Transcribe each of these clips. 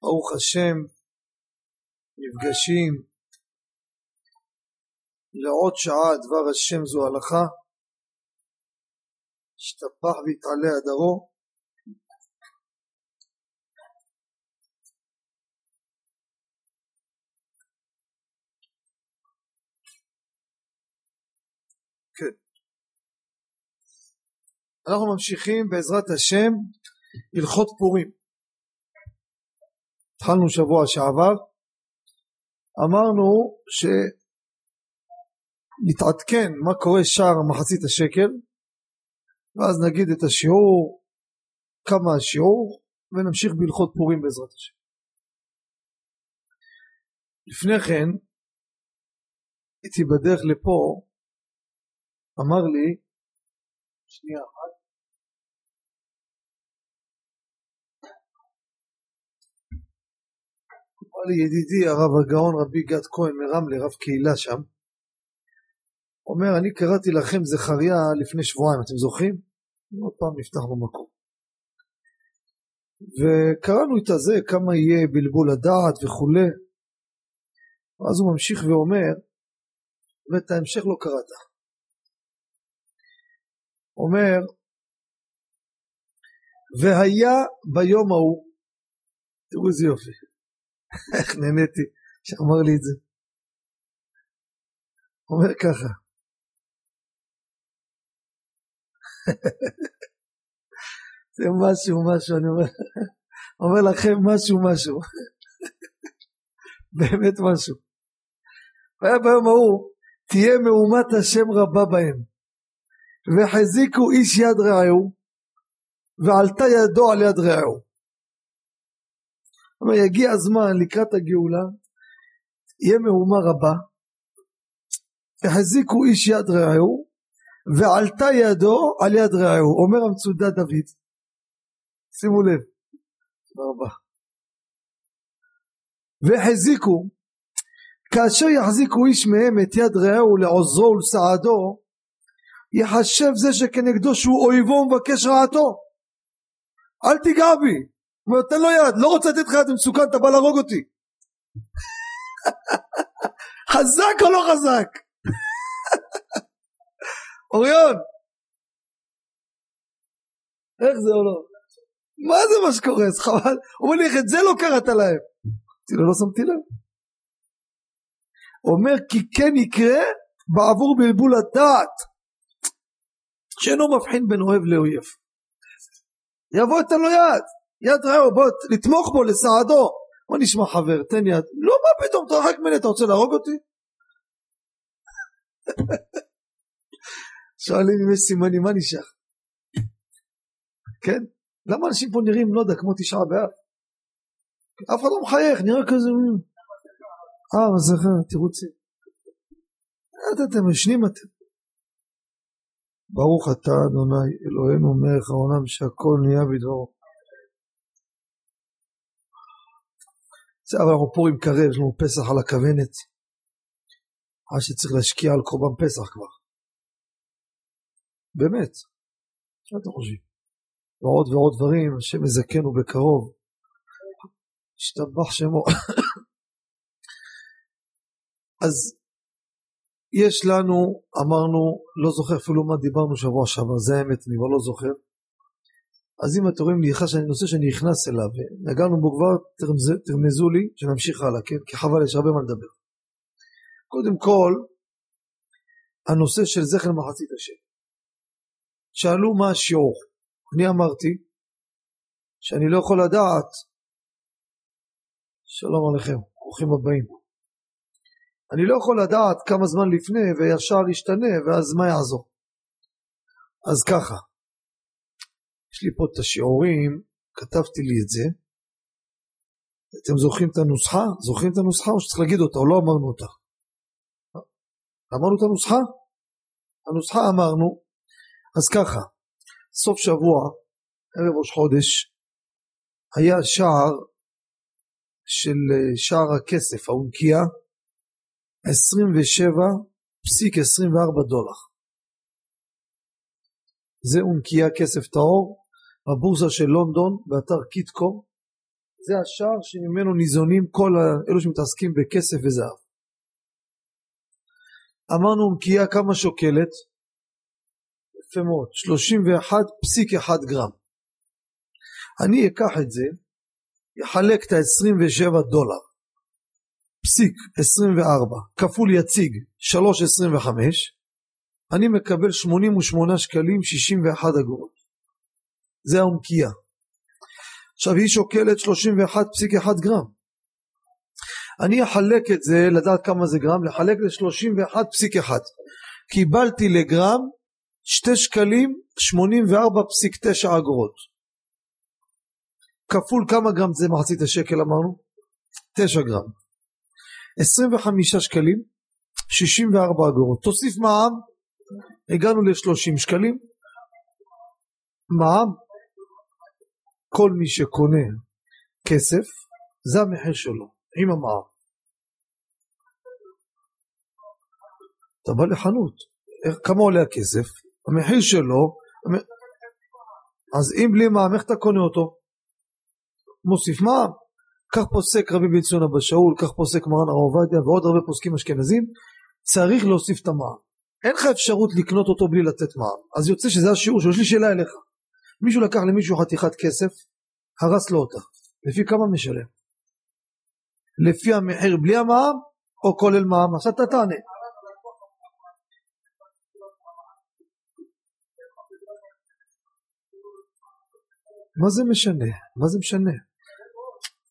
ברוך השם, נפגשים לעוד שעה דבר השם זו הלכה, השתבח והתעלה הדרו. כן. אנחנו ממשיכים בעזרת השם הלכות פורים. התחלנו שבוע שעבר, אמרנו שנתעדכן מה קורה שער מחצית השקל ואז נגיד את השיעור, כמה השיעור ונמשיך בהלכות פורים בעזרת השם. לפני כן הייתי בדרך לפה אמר לי שנייה אחת ידידי הרב הגאון רבי גד כהן מרמלה, רב קהילה שם, אומר אני קראתי לכם זכריה לפני שבועיים, אתם זוכרים? עוד פעם נפתח במקום. וקראנו את הזה כמה יהיה בלבול הדעת וכולי, ואז הוא ממשיך ואומר, ואת ההמשך לא קראת. אומר, והיה ביום ההוא, תראו איזה יופי, איך נהניתי שאמר לי את זה. אומר ככה, זה משהו משהו, אני אומר, אומר לכם משהו משהו, באמת משהו. והיה ביום ההוא, תהיה מהומת השם רבה בהם, וחזיקו איש יד רעהו, ועלתה ידו על יד רעהו. אומר יגיע הזמן לקראת הגאולה יהיה מהומה רבה. החזיקו איש יד רעהו ועלתה ידו על יד רעהו אומר המצודה דוד. שימו לב תודה רבה. והחזיקו כאשר יחזיקו איש מהם את יד רעהו לעוזרו ולסעדו יחשב זה שכנגדו שהוא אויבו ומבקש רעתו. אל תיגע בי אומר תן לו יד, לא רוצה לתת לך יד, מסוכן, אתה בא להרוג אותי. חזק או לא חזק? אוריון, איך זה או לא? מה זה מה שקורה? אז חבל. הוא אומר לי, איך את זה לא קראת להם? אמרתי לו, לא שמתי לב. אומר, כי כן יקרה בעבור בלבול הדעת, שאינו מבחין בין אוהב לאויב. יבוא, תן לו יד. יד רעהו בוא לתמוך בו לסעדו בוא נשמע חבר תן יד. לא מה פתאום תרחק ממני אתה רוצה להרוג אותי? שואלים אם יש סימנים מה נשאר? כן? למה אנשים פה נראים לא יודע כמו תשעה באב? אף אחד לא מחייך נראה כזה אה מה זה תירוצים אתם ישנים אתם. ברוך אתה אדוני אלוהינו מלך העולם שהכל נהיה בדברו אבל אנחנו פורים קרב, יש לנו פסח על הכוונת. מה שצריך להשקיע על קורבן פסח כבר. באמת. מה אתם חושבים? ועוד ועוד דברים, השם יזכנו בקרוב. השתבח שמו. אז יש לנו, אמרנו, לא זוכר אפילו מה דיברנו שבוע שעבר, זה האמת, אני כבר לא זוכר. אז אם אתם רואים נושא שאני נכנס אליו, נגענו בו כבר, תרמזו לי, שנמשיך הלאה, כן? כי חבל, יש הרבה מה לדבר. קודם כל, הנושא של זכר מחצית השם. שאלו מה השיעור. אני אמרתי שאני לא יכול לדעת, שלום עליכם, ברוכים הבאים. אני לא יכול לדעת כמה זמן לפני וישר ישתנה ואז מה יעזור. אז ככה, יש לי פה את השיעורים, כתבתי לי את זה. אתם זוכרים את הנוסחה? זוכרים את הנוסחה או שצריך להגיד אותה או לא אמרנו אותה? אמרנו את הנוסחה? הנוסחה אמרנו, אז ככה, סוף שבוע, ערב ראש חודש, היה שער של אה, שער הכסף, האונקיה, 27.24 דולר. זה אונקיה כסף טהור, בבורסה של לונדון, באתר קיטקו, זה השער שממנו ניזונים כל אלו שמתעסקים בכסף וזהב. אמרנו נקייה כמה שוקלת? יפה מאוד, 31.1 גרם. אני אקח את זה, יחלק את ה-27 דולר, פסיק 24, כפול יציג 3.25, אני מקבל 88 שקלים 61 אגורות. זה העומקייה. עכשיו היא שוקלת 31.1 גרם. אני אחלק את זה, לדעת כמה זה גרם, לחלק ל-31.1. קיבלתי לגרם 2 שקלים 84.9 אגורות. כפול כמה גרם זה מחצית השקל אמרנו? 9 גרם. 25 שקלים 64 אגורות. תוסיף מע"מ, הגענו ל-30 שקלים. מע"מ, כל מי שקונה כסף, זה המחיר שלו, עם המע"מ. אתה בא לחנות, כמה עולה הכסף? המחיר שלו, אז אם בלי מע"מ, איך אתה קונה אותו? מוסיף מע"מ. כך פוסק רבי בן ציון אבא שאול, כך פוסק מרן הרב עובדיה ועוד הרבה פוסקים אשכנזים, צריך להוסיף את המע"מ. אין לך אפשרות לקנות אותו בלי לתת מע"מ. אז יוצא שזה השיעור שיש לי שאלה אליך. מישהו לקח למישהו חתיכת כסף, הרס לו אותה. לפי כמה משלם? לפי המחיר בלי המע"מ או כולל מע"מ? עכשיו אתה תענה. מה זה משנה? מה זה משנה?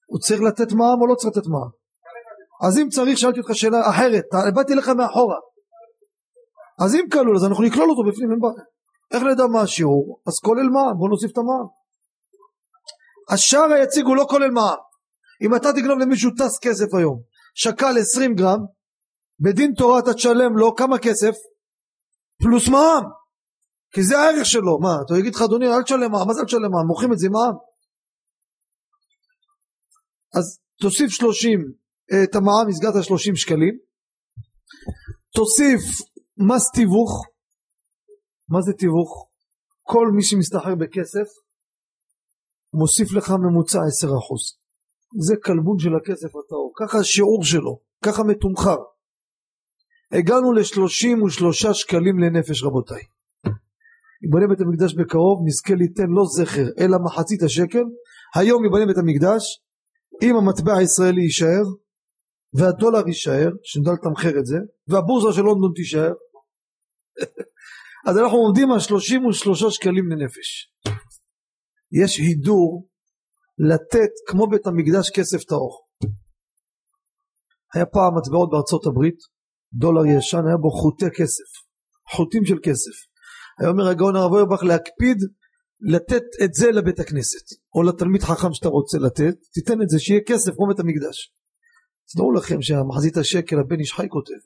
הוא צריך לתת מע"מ או לא צריך לתת מע"מ? אז אם צריך שאלתי אותך שאלה אחרת, באתי לך מאחורה אז אם כלול אז אנחנו נכלול אותו בפנים, אין בעיה. איך נדע מה השיעור? אז כולל מע"מ, בוא נוסיף את המע"מ. השער היציג הוא לא כולל מע"מ. אם אתה תגנוב למישהו טס כסף היום שקל 20 גרם בדין תורה אתה תשלם לו כמה כסף? פלוס מע"מ. כי זה הערך שלו. מה אתה יגיד לך אדוני אל תשלם מע"מ. מה זה אל תשלם מע"מ? מוכרים את זה מע"מ. אז תוסיף 30 את המע"מ הסגרת 30 שקלים. תוסיף מס תיווך? מה זה תיווך? כל מי שמסתחר בכסף מוסיף לך ממוצע 10% זה כלבון של הכסף הטהור. ככה השיעור שלו ככה מתומחר. הגענו ל-33 שקלים לנפש רבותיי. יבנה בית המקדש בקרוב נזכה ליתן לא זכר אלא מחצית השקל. היום יבנה בית המקדש אם המטבע הישראלי יישאר והדולר יישאר, שנדע לתמחר את זה, והבורסה של לונדון תישאר, אז אנחנו עומדים על 33 שקלים לנפש. יש הידור לתת כמו בית המקדש כסף טהור. היה פעם מטבעות בארצות הברית, דולר ישן, היה בו חוטי כסף, חוטים של כסף. היה אומר הגאון הרב אוירבך להקפיד לתת את זה לבית הכנסת, או לתלמיד חכם שאתה רוצה לתת, תיתן את זה שיהיה כסף כמו בית המקדש. תדעו לכם שהמחזית השקל הבן איש חי כותב,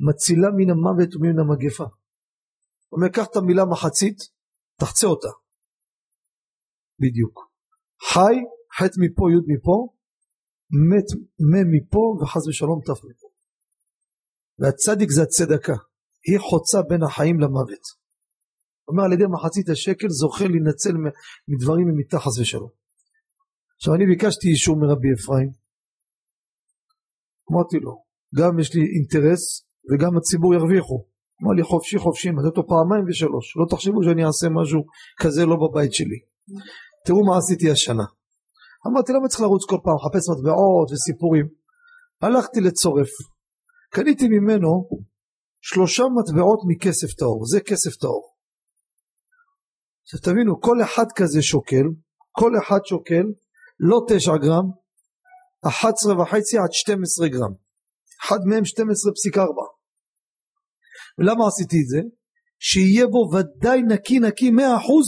מצילה מן המוות ומן המגפה. הוא אומר קח את המילה מחצית, תחצה אותה. בדיוק. חי, חטא מפה, י' מפה, מת מ' מפה וחס ושלום ת' מפה. והצדיק זה הצדקה, היא חוצה בין החיים למוות. אומר על ידי מחצית השקל זוכה להינצל מדברים ממיתה חס ושלום. עכשיו אני ביקשתי אישור מרבי אפרים, אמרתי לו, גם יש לי אינטרס וגם הציבור ירוויחו. אמר לי חופשי חופשי, נתת לו פעמיים ושלוש, לא תחשבו שאני אעשה משהו כזה לא בבית שלי. תראו מה עשיתי השנה. אמרתי למה צריך לרוץ כל פעם, לחפש מטבעות וסיפורים. הלכתי לצורף, קניתי ממנו שלושה מטבעות מכסף טהור, זה כסף טהור. עכשיו תבינו, כל אחד כזה שוקל, כל אחד שוקל לא תשע גרם, 11 וחצי עד 12 גרם. אחד מהם 12.4. ולמה עשיתי את זה? שיהיה בו ודאי נקי נקי 100%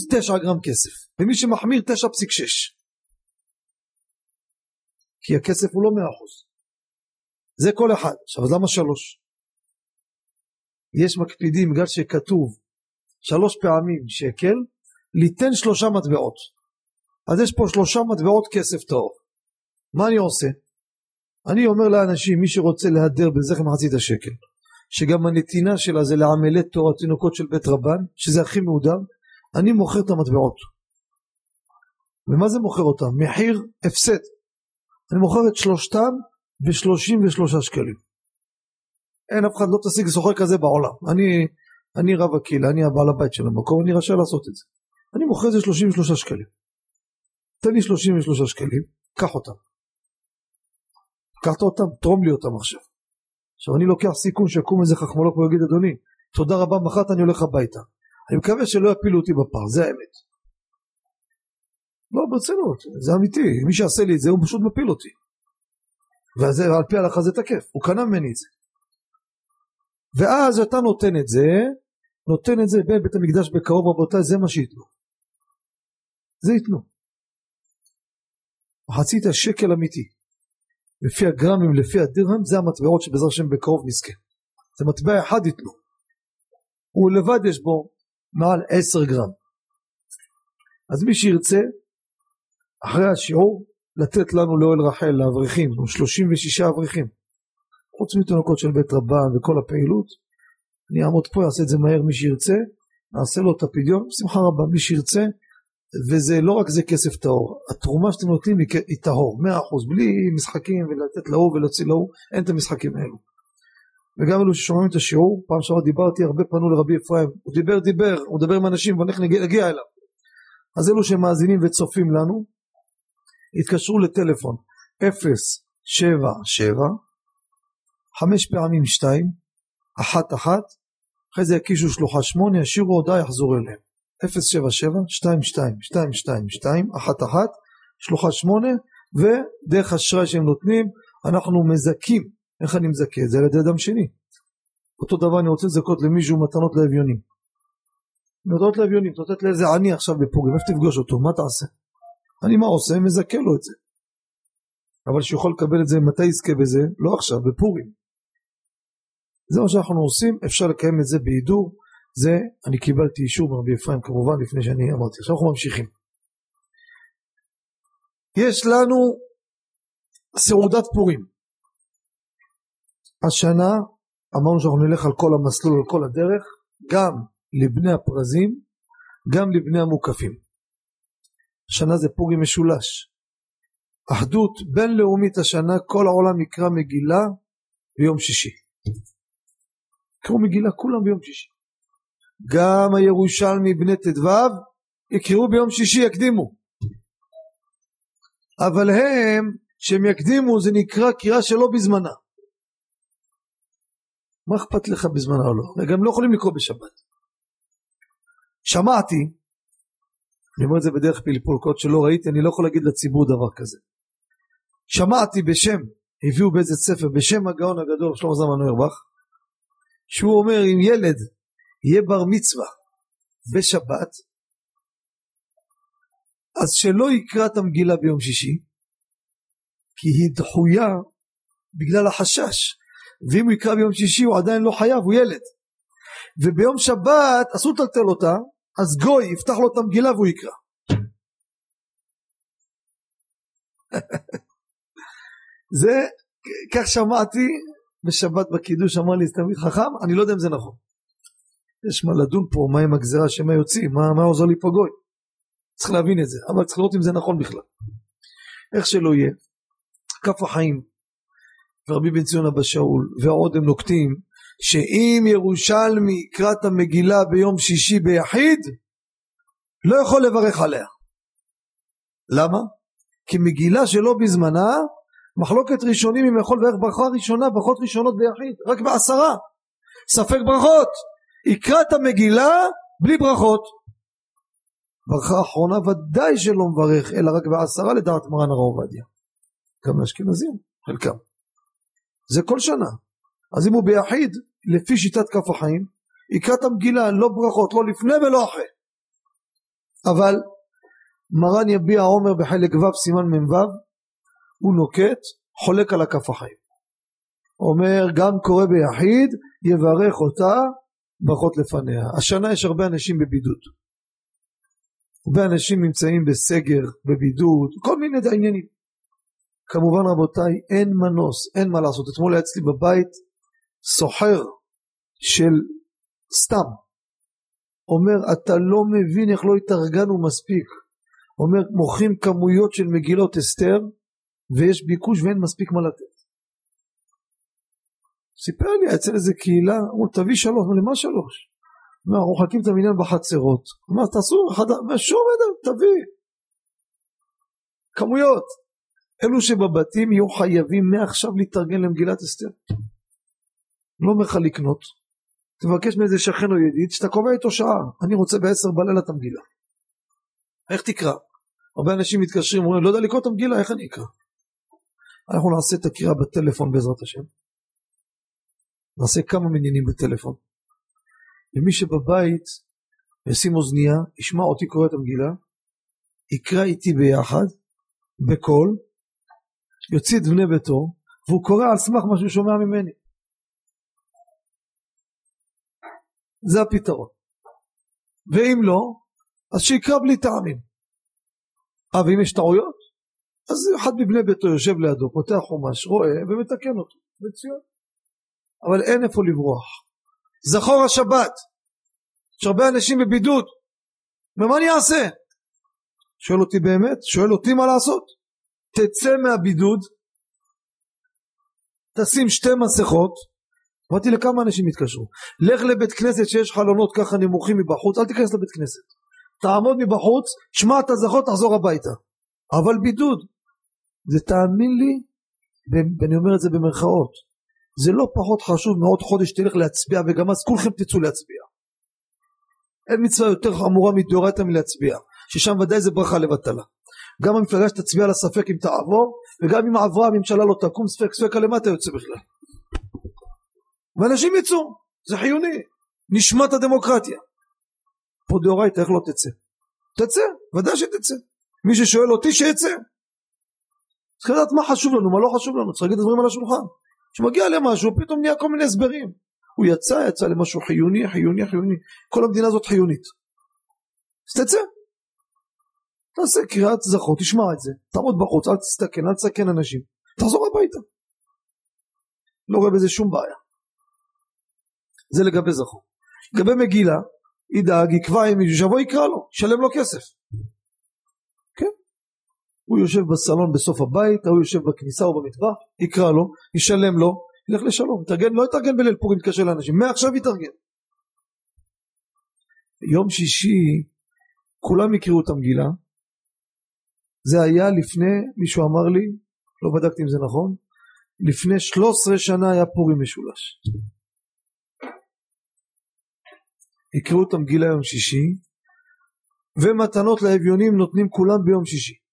9 גרם כסף. ומי שמחמיר 9.6. כי הכסף הוא לא 100%. זה כל אחד. עכשיו אז למה שלוש? יש מקפידים בגלל שכתוב שלוש פעמים שקל ליתן שלושה מטבעות. אז יש פה שלושה מטבעות כסף טהור. מה אני עושה? אני אומר לאנשים, מי שרוצה להדר בזכר מחצית השקל, שגם הנתינה שלה זה לעמלי תורה תינוקות של בית רבן, שזה הכי מהודר, אני מוכר את המטבעות. ומה זה מוכר אותם? מחיר הפסד. אני מוכר את שלושתם ב-33 שקלים. אין אף אחד לא תשיג סוחר כזה בעולם. אני, אני רב הקהילה, אני הבעל הבית של המקום, אני רשאי לעשות את זה. אני מוכר את זה 33 שקלים. תן לי 33 שקלים, קח אותם. קחת אותם, תרום לי אותם עכשיו. עכשיו אני לוקח סיכון שיקום איזה חכמולוג ויגיד אדוני, תודה רבה, מחרת אני הולך הביתה. אני מקווה שלא יפילו אותי בפר, זה האמת. לא, ברצינות, זה אמיתי, מי שיעשה לי את זה הוא פשוט מפיל אותי. ועל פי ההלכה זה תקף, הוא קנה ממני את זה. ואז אתה נותן את זה, נותן את זה בבית המקדש בקרוב רבותיי, זה מה שייתנו. זה ייתנו. מחצית השקל אמיתי. לפי הגרמים, לפי הדירהם, זה המטבעות שבעזרת השם בקרוב נזכה. זה מטבע אחד ייתנו. הוא לבד יש בו מעל עשר גרם. אז מי שירצה, אחרי השיעור, לתת לנו לאוהל רחל, לאברכים, 36 אברכים. חוץ מתינוקות של בית רבן וכל הפעילות, אני אעמוד פה, אעשה את זה מהר מי שירצה, נעשה לו את הפדיון, בשמחה רבה, מי שירצה, וזה לא רק זה כסף טהור, התרומה שאתם נותנים היא טהור, מאה אחוז, בלי משחקים ולתת להוא ולהוציא להוא, אין את המשחקים האלו. וגם אלו ששומעים את השיעור, פעם שעברה דיברתי, הרבה פנו לרבי אפרים, הוא דיבר דיבר, הוא מדבר עם אנשים ואנחנו נגיע אליו. אז אלו שמאזינים וצופים לנו, התקשרו לטלפון 077 חמש פעמים שתיים, אחת אחת, אחרי זה יקישו שלוחה שמונה, ישירו הודעה, יחזור אליהם. 077 22 222 אחת אחת, שלוחה שמונה, ודרך אשראי שהם נותנים, אנחנו מזכים. איך אני מזכה את זה? על ידי אדם שני. אותו דבר אני רוצה לזכות למישהו מתנות לאביונים. מתנות לאביונים, אתה נותנת לאיזה עני עכשיו בפורים, איפה תפגוש אותו? מה תעשה? אני מה עושה? מזכה לו את זה. אבל שיכול לקבל את זה, מתי יזכה בזה? לא עכשיו, בפורים. זה מה שאנחנו עושים, אפשר לקיים את זה בהידור, זה אני קיבלתי אישור מרבי אפרים כמובן לפני שאני אמרתי, עכשיו אנחנו ממשיכים. יש לנו סעודת פורים. השנה אמרנו שאנחנו נלך על כל המסלול, על כל הדרך, גם לבני הפרזים, גם לבני המוקפים. השנה זה פורים משולש. אחדות בינלאומית השנה, כל העולם יקרא מגילה ביום שישי. יקראו מגילה כולם ביום שישי. גם הירושלמי בני ט"ו יקראו ביום שישי, יקדימו. אבל הם, שהם יקדימו, זה נקרא קריאה שלא בזמנה. מה אכפת לך בזמנה או לא? וגם לא יכולים לקרוא בשבת. שמעתי, אני אומר את זה בדרך פלפולקות שלא ראיתי, אני לא יכול להגיד לציבור דבר כזה. שמעתי בשם, הביאו באיזה ספר, בשם הגאון הגדול שלמה זמן אוירבך, שהוא אומר אם ילד יהיה בר מצווה בשבת אז שלא יקרא את המגילה ביום שישי כי היא דחויה בגלל החשש. ואם הוא יקרא ביום שישי הוא עדיין לא חייב הוא ילד. וביום שבת אסור לטלטל אותה אז גוי יפתח לו את המגילה והוא יקרא. זה כך שמעתי בשבת בקידוש אמר לי תלמיד חכם, אני לא יודע אם זה נכון. יש מה לדון פה, מה עם הגזירה שמה יוצאים, מה, מה עוזר לי פה גוי. צריך להבין את זה, אבל צריך לראות אם זה נכון בכלל. איך שלא יהיה, כף החיים ורבי בן ציון אבא שאול ועוד הם נוקטים שאם ירושלמי יקרא את המגילה ביום שישי ביחיד לא יכול לברך עליה. למה? כי מגילה שלא בזמנה מחלוקת ראשונים אם יכול לברך ברכה ראשונה, ברכות ראשונות ביחיד, רק בעשרה. ספק ברכות. יקרא את המגילה בלי ברכות. ברכה אחרונה ודאי שלא מברך, אלא רק בעשרה לדעת מרן הרב עובדיה. גם לאשכנזים, חלקם. זה כל שנה. אז אם הוא ביחיד, לפי שיטת כף החיים, יקרא את המגילה, לא ברכות, לא לפני ולא אחרי. אבל מרן יביע עומר בחלק ו' סימן מ"ו הוא נוקט חולק על הכף החיים. אומר גם קורא ביחיד יברך אותה ברכות לפניה. השנה יש הרבה אנשים בבידוד. הרבה אנשים נמצאים בסגר, בבידוד, כל מיני עניינים. כמובן רבותיי אין מנוס, אין מה לעשות. אתמול היה אצלי בבית סוחר של סתם. אומר אתה לא מבין איך לא התארגנו מספיק. אומר מוכרים כמויות של מגילות אסתר ויש ביקוש ואין מספיק מה לתת. סיפר לי אצל איזה קהילה, אמרו תביא שלוש, אמרו לי מה שלוש? אמר אנחנו מחלקים את המניין בחצרות, אמר תעשו אחד, שום אדם תביא. כמויות. אלו שבבתים יהיו חייבים מעכשיו להתארגן למגילת אסתר. לא אומר לך לקנות. תבקש מאיזה שכן או ידיד שאתה קובע איתו שעה. אני רוצה בעשר בלילה את המגילה. איך תקרא? הרבה אנשים מתקשרים אומרים לא יודע לקרוא את המגילה איך אני אקרא? אנחנו נעשה את הקריאה בטלפון בעזרת השם נעשה כמה מניינים בטלפון. ומי שבבית ישים אוזנייה ישמע אותי קורא את המגילה יקרא איתי ביחד בקול יוציא את בני ביתו והוא קורא על סמך מה שהוא שומע ממני. זה הפתרון. ואם לא אז שיקרא בלי טעמים. אה ואם יש טעויות אז אחד מבני ביתו יושב לידו פותח חומש רואה ומתקן אותו. מצוין אבל אין איפה לברוח. זכור השבת. יש הרבה אנשים בבידוד. ומה אני אעשה? שואל אותי באמת? שואל אותי מה לעשות? תצא מהבידוד תשים שתי מסכות. אמרתי לכמה אנשים התקשרו לך לבית כנסת שיש חלונות ככה נמוכים מבחוץ אל תיכנס לבית כנסת. תעמוד מבחוץ שמע את הזכות תחזור הביתה. אבל בידוד. זה תאמין לי ואני אומר את זה במרכאות זה לא פחות חשוב מעוד חודש תלך להצביע וגם אז כולכם תצאו להצביע. אין מצווה יותר חמורה מדאורייתא מלהצביע ששם ודאי זה ברכה לבטלה. גם המפלגה שתצביע על הספק אם תעבור וגם אם עברה הממשלה לא תקום ספק ספקה למטה יוצא בכלל. ואנשים יצאו זה חיוני. נשמת הדמוקרטיה. פה דאורייתא איך לא תצא? תצא ודאי שתצא. מי ששואל אותי שיצא. צריך לדעת מה חשוב לנו מה לא חשוב לנו. צריך להגיד את הדברים על השולחן כשמגיע למשהו פתאום נהיה כל מיני הסברים הוא יצא יצא למשהו חיוני חיוני חיוני כל המדינה הזאת חיונית אז תצא תעשה קריאת זכות, תשמע את זה, תעמוד בחוץ, אל תסתכן, אל תסכן אנשים, תחזור הביתה. לא רואה בזה שום בעיה. זה לגבי זכות. לגבי מגילה, ידאג, יקבע עם מישהו שיבוא יקרא לו, ישלם לו כסף. הוא יושב בסלון בסוף הבית, הוא יושב בכניסה או במטבח, יקרא לו, ישלם לו, ילך לשלום. יתארגן, לא יתארגן בליל פורים, יתקשר לאנשים, מעכשיו יתארגן. יום שישי כולם יקראו את המגילה, זה היה לפני, מישהו אמר לי, לא בדקתי אם זה נכון, לפני 13 שנה היה פורים משולש. יקראו את המגילה יום שישי, ומתנות לאביונים נותנים כולם ביום שישי.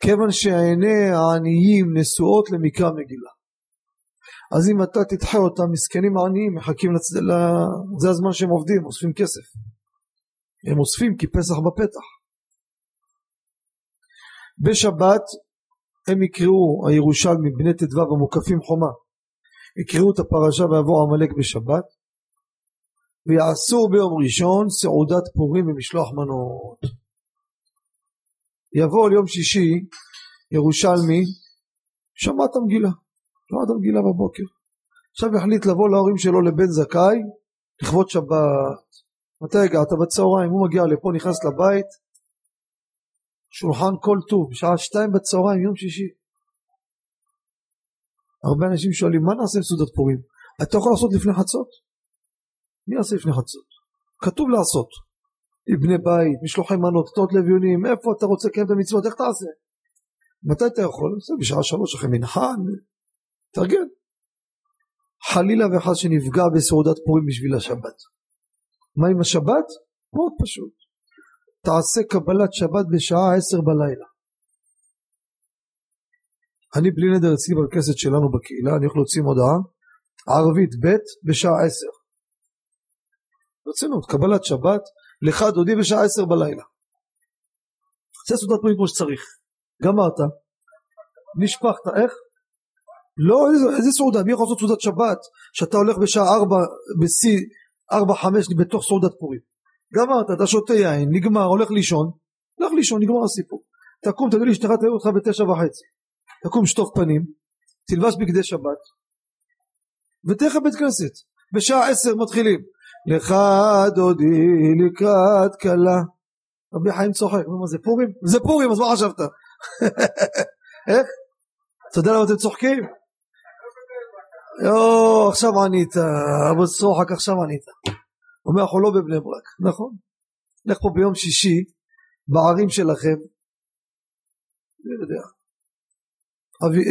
כיוון שעיני העניים נשואות למקרא מגילה. אז אם אתה תדחה אותם, מסכנים העניים מחכים, לצ... ל... זה הזמן שהם עובדים, אוספים כסף. הם אוספים כי פסח בפתח. בשבת הם יקראו הירושלמים בני ט"ו המוקפים חומה יקראו את הפרשה ויבוא עמלק בשבת ויעשו ביום ראשון סעודת פורים ומשלוח מנות יבוא ליום שישי ירושלמי שמע את המגילה שמע את המגילה בבוקר עכשיו יחליט לבוא להורים שלו לבן זכאי לכבוד שבת מתי הגעת בצהריים הוא מגיע לפה נכנס לבית שולחן כל טוב, בשעה שתיים בצהריים, יום שישי. הרבה אנשים שואלים, מה נעשה בסעודת פורים? אתה יכול לעשות לפני חצות? מי יעשה לפני חצות? כתוב לעשות. לבני בית, משלוחי מנות, קטעות לביונים, איפה אתה רוצה לקיים את המצוות, איך תעשה? מתי אתה יכול? זה בשעה שלוש אחרי מנחה, תארגן. חלילה וחס שנפגע בסעודת פורים בשביל השבת. מה עם השבת? מאוד פשוט. תעשה קבלת שבת בשעה עשר בלילה. אני בלי נדר אצלי בכנסת שלנו בקהילה, אני יכול להוציא מודעה, ערבית ב' בשעה עשר. רצינות, קבלת שבת, לך דודי בשעה עשר בלילה. עושה סעודת פורים כמו שצריך. גמרת, נשפכת, איך? לא, איזה, סעודה, מי יכול לעשות סעודת שבת שאתה הולך בשעה ארבע, בשיא ארבע חמש בתוך סעודת פורים? גמרת, אתה שותה יין, נגמר, הולך לישון, הולך לישון, נגמר הסיפור. תקום, תביא לאשתך, תביא אותך בתשע וחצי. תקום, שטוף פנים, תלבש בגדי שבת, ותלך לבית כנסת. בשעה עשר מתחילים. לך דודי לקראת כלה, רבי חיים צוחק, מה זה פורים? זה פורים, אז מה חשבת? איך? אתה יודע למה אתם צוחקים? יואו, עכשיו ענית, אבו צוחק עכשיו ענית. הוא אומר, אנחנו לא בבני ברק, נכון? לך פה ביום שישי, בערים שלכם, לא יודע.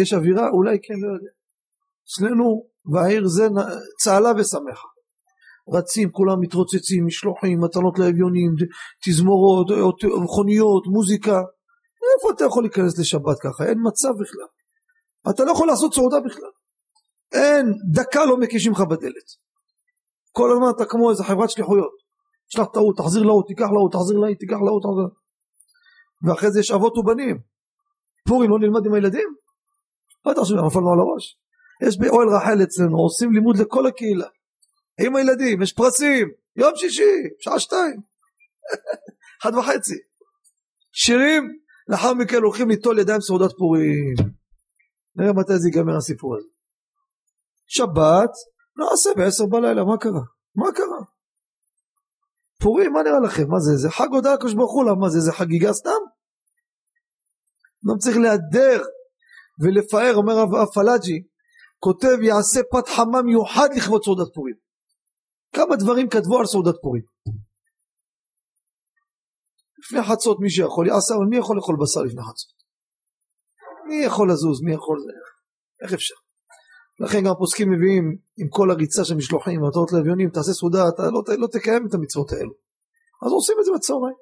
יש אווירה? אולי כן, לא יודע. אצלנו בעיר זה צהלה ושמחה. רצים, כולם מתרוצצים, משלוחים, מתנות לאביונים, תזמורות, מכוניות, מוזיקה. איפה אתה יכול להיכנס לשבת ככה? אין מצב בכלל. אתה לא יכול לעשות סעודה בכלל. אין, דקה לא מקישים לך בדלת. כל הזמן אתה כמו איזה חברת שליחויות. יש לך טעות, תחזיר להוא, תיקח להוא, תחזיר להיא, תיקח להוא, תחזיר. ואחרי זה יש אבות ובנים. פורים לא נלמד עם הילדים? מה אתה חושב, נפלנו על הראש? יש באוהל רחל אצלנו, עושים לימוד לכל הקהילה. עם הילדים, יש פרסים, יום שישי, שעה שתיים, אחת וחצי. שירים, לאחר מכן הולכים ליטול ידיים סעודת פורים. נראה מתי זה ייגמר הסיפור הזה. שבת, נעשה בעשר בלילה, מה קרה? מה קרה? פורים, מה נראה לכם? מה זה? זה חג הודעה לקדוש ברוך הוא, מה זה? זה חגיגה סתם? לא צריך להדר ולפאר, אומר הרב פלאג'י, כותב יעשה פת חמה מיוחד לכבוד סעודת פורים. כמה דברים כתבו על סעודת פורים. לפני חצות מי שיכול יעשה, אבל מי יכול לאכול בשר לפני חצות? מי יכול לזוז? מי יכול זה? איך אפשר? לכן גם הפוסקים מביאים עם כל הריצה של משלוחים ומטרות לאביונים, תעשה סעודה, אתה לא, לא תקיים את המצוות האלו. אז עושים את זה בצהריים.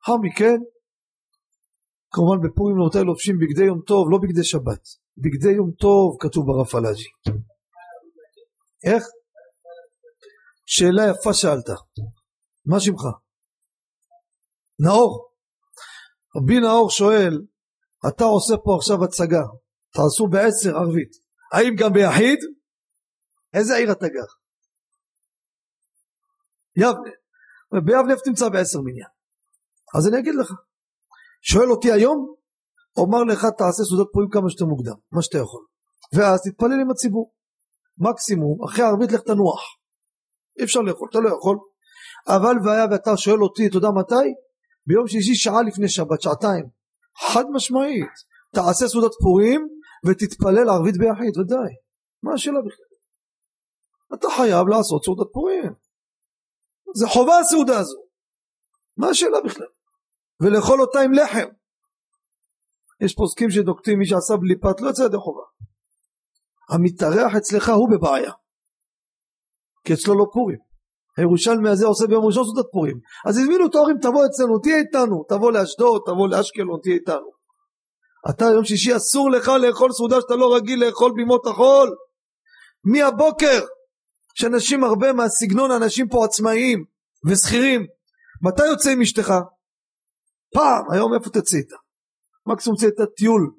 לאחר מכן, כמובן בפורים רבותיי לובשים בגדי יום טוב, לא בגדי שבת. בגדי יום טוב כתוב ברב פלאג'י. איך? שאלה יפה שאלת. מה שמך? נאור. רבי נאור שואל, אתה עושה פה עכשיו הצגה, תעשו בעשר ערבית. האם גם ביחיד? איזה עיר אתה גר? יבנה. ביבנה תמצא בעשר מניין? אז אני אגיד לך. שואל אותי היום, אומר לך תעשה סעודת פורים כמה שיותר מוקדם, מה שאתה יכול. ואז תתפלל עם הציבור. מקסימום, אחרי הערבית לך תנוח. אי אפשר לאכול, אתה לא יכול. אבל והיה ואתה שואל אותי, אתה יודע מתי? ביום שישי שעה לפני שבת, שעתיים. חד משמעית. תעשה סעודת פורים ותתפלל ערבית ביחיד, ודאי. מה השאלה בכלל? אתה חייב לעשות סעודת פורים. זה חובה הסעודה הזו. מה השאלה בכלל? ולאכול אותה עם לחם. יש פוסקים שדוקטים מי שעשה בלי פת לא יוצא ידי חובה. המתארח אצלך הוא בבעיה. כי אצלו לא פורים. הירושלמי הזה עושה ביום ראשון סעודת פורים. אז הזמינו אותו הורים תבוא אצלנו, תהיה איתנו, תבוא לאשדוד, תבוא לאשקלון, תהיה איתנו. אתה יום שישי אסור לך לאכול סעודה שאתה לא רגיל לאכול בימות החול. מהבוקר, שאנשים הרבה מהסגנון, אנשים פה עצמאיים ושכירים, מתי יוצא עם אשתך? פעם, היום איפה תצא איתה? מקסימום תצא איתה טיול,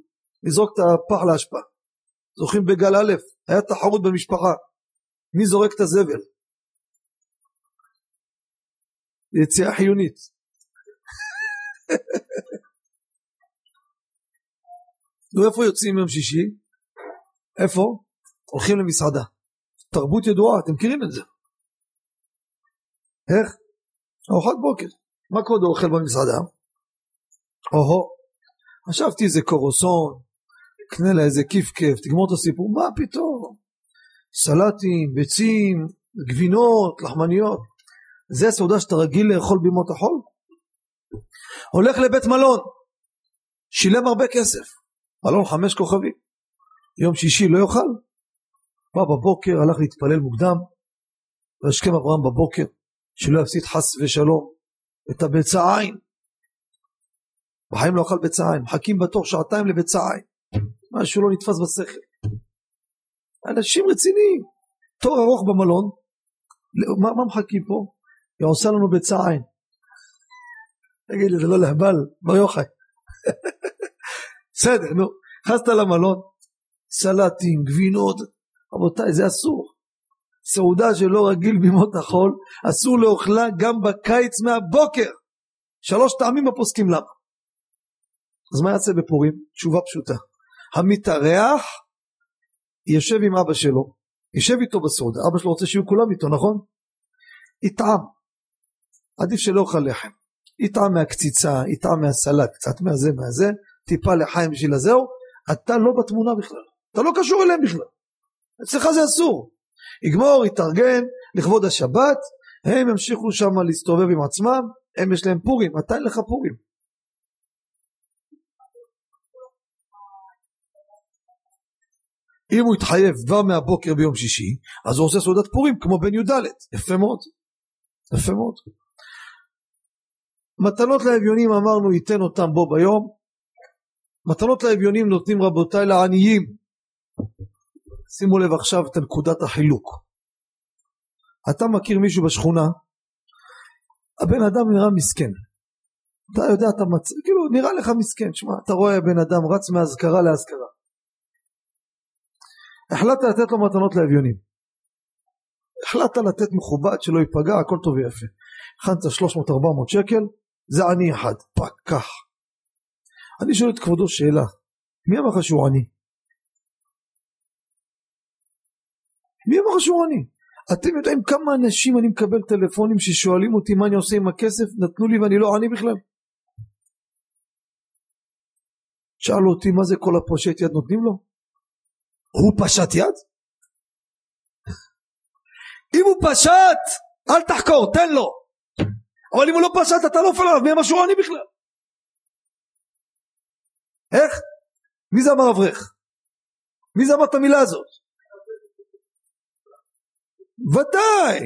לזרוק את הפח להשפעה. זוכרים בגל א', היה תחרות במשפחה, מי זורק את הזבל? יציאה חיונית. נו איפה יוצאים יום שישי? איפה? הולכים למסעדה. תרבות ידועה, אתם מכירים את זה. איך? ארוחת בוקר. מה כבודו אוכל במסעדה? או-הו, חשבתי איזה קורוסון, קנה לה איזה כיף כיף, תגמור את הסיפור, מה פתאום? סלטים, ביצים, גבינות, לחמניות. זה סעודה שאתה רגיל לאכול בימות החול? הולך לבית מלון, שילם הרבה כסף, מלון חמש כוכבים, יום שישי לא יאכל? בא בבוקר, הלך להתפלל מוקדם, והשכם אברהם בבוקר, שלא יפסיד חס ושלום את הביצה עין. בחיים לא אכל ביצה עין, מחכים בתור שעתיים לביצה עין, משהו לא נתפס בשכל. אנשים רציניים, תור ארוך במלון, מה, מה מחכים פה? היא עושה לנו ביצה עין. תגיד לי, זה לא להבל, בר יוחאי. בסדר, נו, נכנסת למלון, סלטים, גבינות, רבותיי, זה אסור. סעודה שלא רגיל בימות החול, אסור לאוכלה גם בקיץ מהבוקר. שלוש טעמים הפוסקים למה. אז מה יעשה בפורים? תשובה פשוטה. המתארח יושב עם אבא שלו, יושב איתו בסעודה, אבא שלו רוצה שיהיו כולם איתו, נכון? יטעם. עדיף שלא אוכל לחם. יטעם מהקציצה, יטעם מהסלט, קצת מהזה מהזה, טיפה לחיים בשביל הזהו, אתה לא בתמונה בכלל, אתה לא קשור אליהם בכלל, אצלך זה אסור. יגמור, יתארגן לכבוד השבת, הם ימשיכו שם להסתובב עם עצמם, הם יש להם פורים, אתה אין לך פורים. אם הוא יתחייב כבר מהבוקר ביום שישי, אז הוא עושה סעודת פורים כמו בן י"ד, יפה מאוד, יפה מאוד. מתנות לאביונים אמרנו ייתן אותם בו ביום, מתנות לאביונים נותנים רבותיי לעניים. שימו לב עכשיו את נקודת החילוק. אתה מכיר מישהו בשכונה, הבן אדם נראה מסכן. אתה יודע, אתה מצ... כאילו נראה לך מסכן, שמע, אתה רואה בן אדם רץ מאזכרה לאזכרה. החלטת לתת לו מתנות לאביונים. החלטת לתת מכובד שלא ייפגע, הכל טוב ויפה. הכנת 300-400 שקל, זה עני אחד, פק, קח. אני שואל את כבודו שאלה, מי אמר לך שהוא עני? מי אמר לך שהוא עני? אתם יודעים כמה אנשים אני מקבל טלפונים ששואלים אותי מה אני עושה עם הכסף, נתנו לי ואני לא עני בכלל? שאלו אותי מה זה כל הפושט יד נותנים לו? הוא פשט יד? אם הוא פשט, אל תחקור, תן לו. אבל אם הוא לא פשט, אתה לא נופל עליו, מי עני בכלל? איך? מי זה אמר אברך? מי זה אמר את המילה הזאת? ודאי.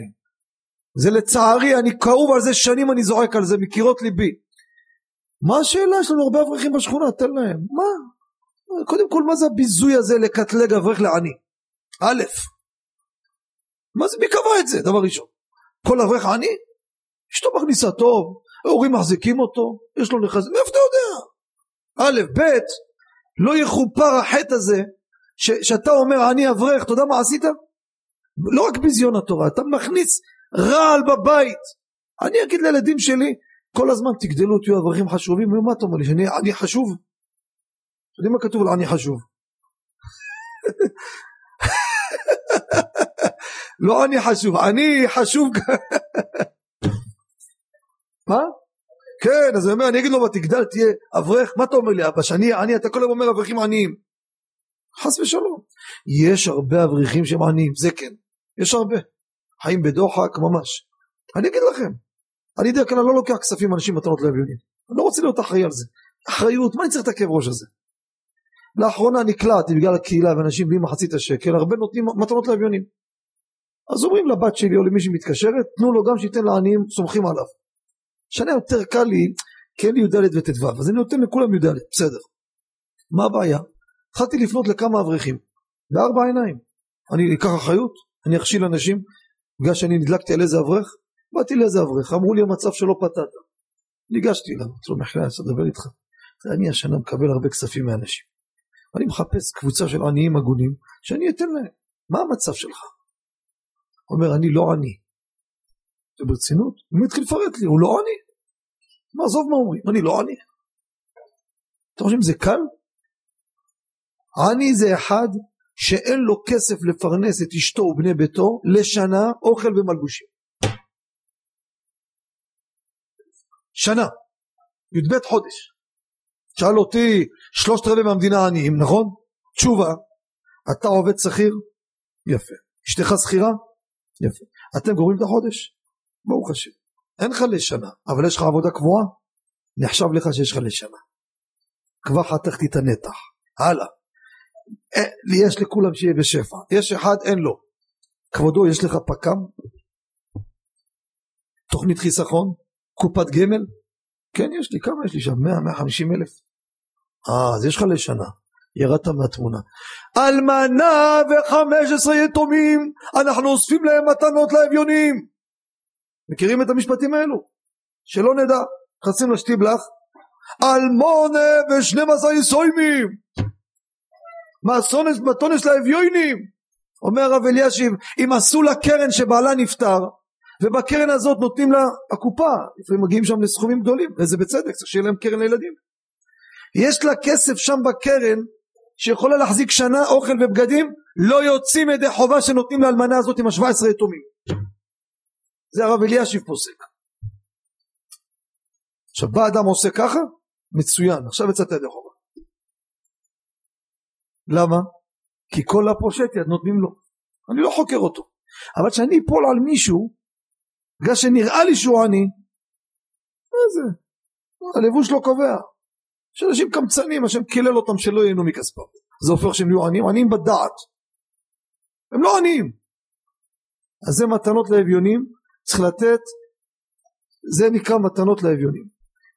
זה לצערי, אני כאוב על זה שנים, אני זורק על זה מקירות ליבי. מה השאלה? יש לנו הרבה אברכים בשכונה, תן להם. מה? קודם כל, מה זה הביזוי הזה לקטלג אברך לעני? א', מה זה, מי קבע את זה? דבר ראשון. כל אברך עני? אשתו מכניסה טוב, ההורים מחזיקים אותו, יש לו נכס, מאיפה אתה יודע? א', ב', לא יכופר החטא הזה ש, שאתה אומר אני אברך, אתה יודע מה עשית? לא רק ביזיון התורה, אתה מכניס רעל בבית. אני אגיד לילדים שלי, כל הזמן תגדלו תהיו אברכים חשובים, מה אתה אומר לי, שאני אני חשוב? יודעים מה כתוב על אני חשוב? לא אני חשוב, אני חשוב מה? כן, אז אני אומר, אני אגיד לו, תגדל, תהיה אברך, מה אתה אומר לי אבא, שאני עני, אתה כל היום אומר אברכים עניים. חס ושלום. יש הרבה אברכים שהם עניים, זה כן, יש הרבה. חיים בדוחק ממש. אני אגיד לכם, אני דרך כלל לא לוקח כספים מאנשים מתנות לאביונים. אני לא רוצה להיות אחראי על זה. אחריות, מה אני צריך את הכאב ראש הזה? לאחרונה נקלעתי בגלל הקהילה ואנשים בלי מחצית השקל, הרבה נותנים מתנות לאביונים. אז אומרים לבת שלי או למי שמתקשרת, תנו לו גם שייתן לעניים, סומכים עליו. שנה יותר קל לי, כי אין לי י"ד וט"ו, אז אני נותן לכולם י"ד, בסדר. מה הבעיה? התחלתי לפנות לכמה אברכים, בארבע עיניים. אני אקח אחריות, אני אכשיל אנשים, בגלל שאני נדלקתי על איזה אברך, באתי לאיזה אברך, אמרו לי המצב שלא פתעת. ניגשתי אליו, אמרתי לו, מחילה, אני רוצה לדבר איתך. אני השנה מקבל הרבה כספים מאנשים. אני מחפש קבוצה של עניים הגונים, שאני אתן להם. מה המצב שלך? הוא אומר, אני לא עני, זה ברצינות? הוא מתחיל לפרט לי, הוא לא עני. מה עזוב מה אומרים, אני לא עני. אתם חושבים זה קל? עני זה אחד שאין לו כסף לפרנס את אשתו ובני ביתו לשנה אוכל ומלבושים. שנה, י"ב חודש. שאל אותי שלושת רבעי מהמדינה עניים, נכון? תשובה, אתה עובד שכיר? יפה. אשתך שכירה? יפה. אתם גורמים את החודש? ברוך השם. אין לך לשנה, אבל יש לך עבודה קבועה, נחשב לך שיש לך לשנה. כבר חתכתי את הנתח. הלאה. אה, יש לכולם שיהיה בשפע. יש אחד, אין לו. כבודו, יש לך פק"ם? תוכנית חיסכון? קופת גמל? כן, יש לי. כמה יש לי שם? 100-150 אלף. אה, אז יש לך לשנה. ירדת מהתמונה. אלמנה וחמש עשרה יתומים, אנחנו אוספים להם מתנות לאביונים. מכירים את המשפטים האלו? שלא נדע, נכנסים לשטיבלח, אלמונה ושנים עשר יסוימים, מתונס לאביונים, אומר הרב אלישיב, אם עשו לה קרן שבעלה נפטר, ובקרן הזאת נותנים לה הקופה, לפעמים מגיעים שם לסכומים גדולים, וזה בצדק, צריך שיהיה להם קרן לילדים. יש לה כסף שם בקרן שיכולה להחזיק שנה אוכל ובגדים, לא יוצאים ידי חובה שנותנים לאלמנה הזאת עם השבע עשרה יתומים. זה הרב אלישיב פוסק. עכשיו בא אדם עושה ככה, מצוין, עכשיו יצאת ידי חובה. למה? כי כל הפושט יד נותנים לו. אני לא חוקר אותו. אבל כשאני אפול על מישהו, בגלל שנראה לי שהוא עני, מה זה? הלבוש לא קובע. יש אנשים קמצנים, השם קילל אותם שלא ייהנו מכספם. זה הופך שהם יהיו עניים, עניים בדעת. הם לא עניים. אז זה מתנות לאביונים, צריך לתת, זה נקרא מתנות לאביונים.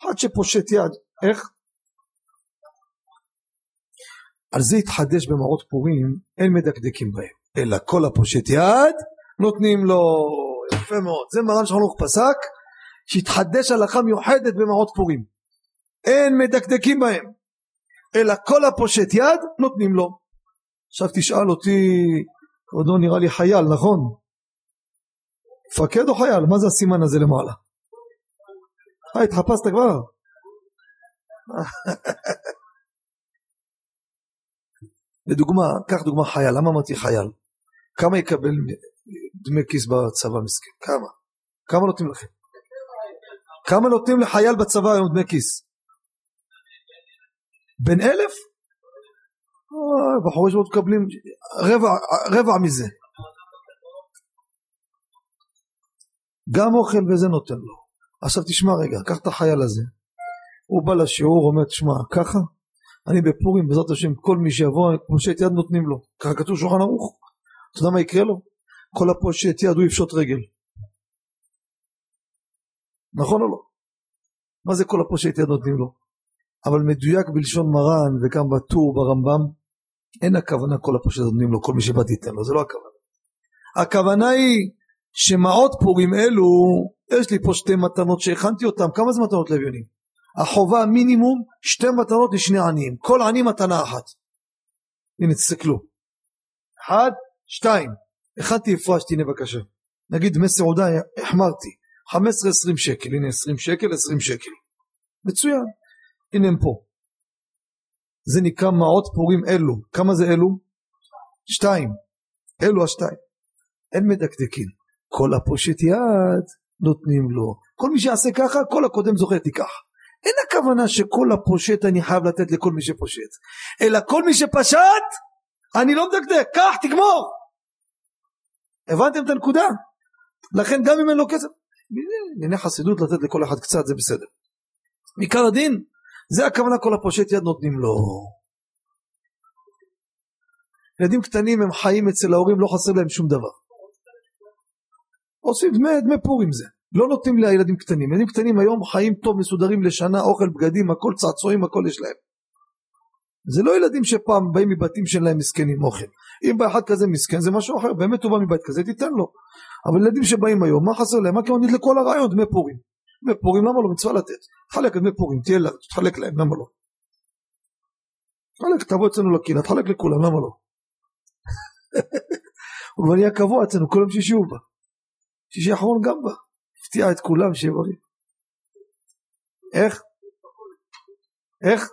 אחד שפושט יד, איך? על זה התחדש במראות פורים, אין מדקדקים בהם, אלא כל הפושט יד נותנים לו, יפה מאוד, זה מרן שחנוך פסק, שהתחדש הלכה מיוחדת במראות פורים, אין מדקדקים בהם, אלא כל הפושט יד נותנים לו. עכשיו תשאל אותי, כבודו נראה לי חייל, נכון? מפקד או חייל? מה זה הסימן הזה למעלה? אה, התחפשת כבר? לדוגמה, קח דוגמה חייל, למה אמרתי חייל? כמה יקבל דמי כיס בצבא מסכן? כמה? כמה נותנים לכם? כמה נותנים לחייל בצבא היום דמי כיס? בין אלף? בחורי ישיבות מקבלים רבע, רבע מזה. גם אוכל וזה נותן לו. עכשיו תשמע רגע, קח את החייל הזה. הוא בא לשיעור, אומר, תשמע, ככה? אני בפורים, בעזרת השם, כל מי שיבוא, פושט יד נותנים לו. ככה כתוב שולחן ערוך. אתה יודע מה יקרה לו? כל יד הוא יפשוט רגל. נכון או לא? מה זה כל הפושט יד נותנים לו? אבל מדויק בלשון מרן וגם בטור ברמב"ם, אין הכוונה כל הפושט נותנים לו, כל מי שבא תיתן לו, זה לא הכוונה. הכוונה היא שמעות פורים אלו, יש לי פה שתי מתנות שהכנתי אותן, כמה זה מתנות לאביונים? החובה מינימום שתי מתנות לשני עניים, כל עני מתנה אחת. הנה תסתכלו. אחד, שתיים. הכנתי הפרשתי הנה בבקשה. נגיד דמי סעודה החמרתי. 15-20 שקל, הנה 20 שקל, 20 שקל. מצוין. הנה הם פה. זה נקרא מעות פורים אלו. כמה זה אלו? שתיים. אלו השתיים. אין מדקדקים. כל הפושט יד נותנים לו. כל מי שיעשה ככה, כל הקודם זוכר תיקח. אין הכוונה שכל הפושט אני חייב לתת לכל מי שפושט, אלא כל מי שפשט, אני לא מדקדק, קח, תגמור. הבנתם את הנקודה? לכן גם אם אין לו כסף, בענייני חסידות לתת לכל אחד קצת זה בסדר. מעיקר הדין, זה הכוונה כל הפושט יד נותנים לו. ילדים קטנים הם חיים אצל ההורים, לא חסר להם שום דבר. עושים דמי, דמי פורים זה. לא נותנים לילדים קטנים. ילדים קטנים היום חיים טוב, מסודרים לשנה, אוכל, בגדים, הכל צעצועים, הכל יש להם. זה לא ילדים שפעם באים מבתים שאין להם מסכנים אוכל. אם בא אחד כזה מסכן זה משהו אחר, באמת הוא בא מבית כזה, תיתן לו. אבל ילדים שבאים היום, מה חסר להם? מה כמו נדלקו על הרעיון? דמי פורים. דמי פורים, למה לא? מצווה לתת. תחלק דמי פורים, תהיה לה, תחלק להם, למה לא? תחלק, תבוא אצלנו לקהילה, תחלק לכולם, למה לא? הוא כבר נהיה קבוע אצלנו, כל יום שישי הוא בא. שישי האחרון גם בא. הפתיע את כולם שיהיה בריא. איך? איך?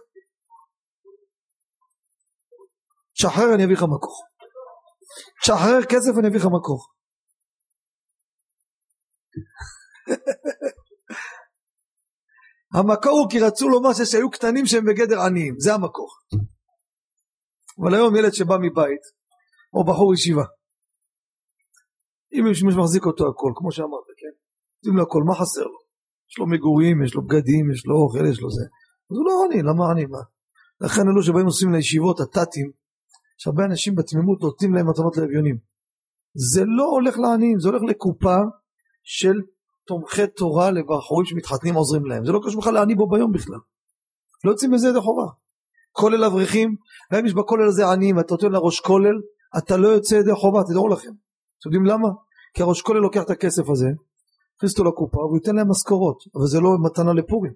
תשחרר אני אביא לך מקור. תשחרר כסף אני אביא לך מקור. המקור הוא כי רצו לומר שהיו קטנים שהם בגדר עניים, זה המקור. אבל היום ילד שבא מבית, או בחור ישיבה, אם יש מישהו מחזיק אותו הכל, כמו שאמרת, כן? נותנים לו הכל, מה חסר לו? יש לו מגורים, יש לו בגדים, יש לו אוכל, יש לו זה. אז הוא לא עני, למה עני? מה? לכן אלו שבאים נוסעים לישיבות, התתים, יש הרבה אנשים בתמימות נותנים להם מתנות לאביונים. זה לא הולך לעניים, זה הולך לקופה של תומכי תורה לבחורים שמתחתנים עוזרים להם. זה לא קשור בכלל לעני בו ביום בכלל. לא יוצאים מזה ידי חובה. כולל אברכים, גם אם יש בכולל הזה עניים ואתה נותן לראש כולל, אתה לא יוצא ידי חובה, תדעו לכם. אתם יודעים למה? כי הראש כולל לוקח את הכסף הזה, יכניס אותו לקופה והוא ייתן להם משכורות, אבל זה לא מתנה לפורים.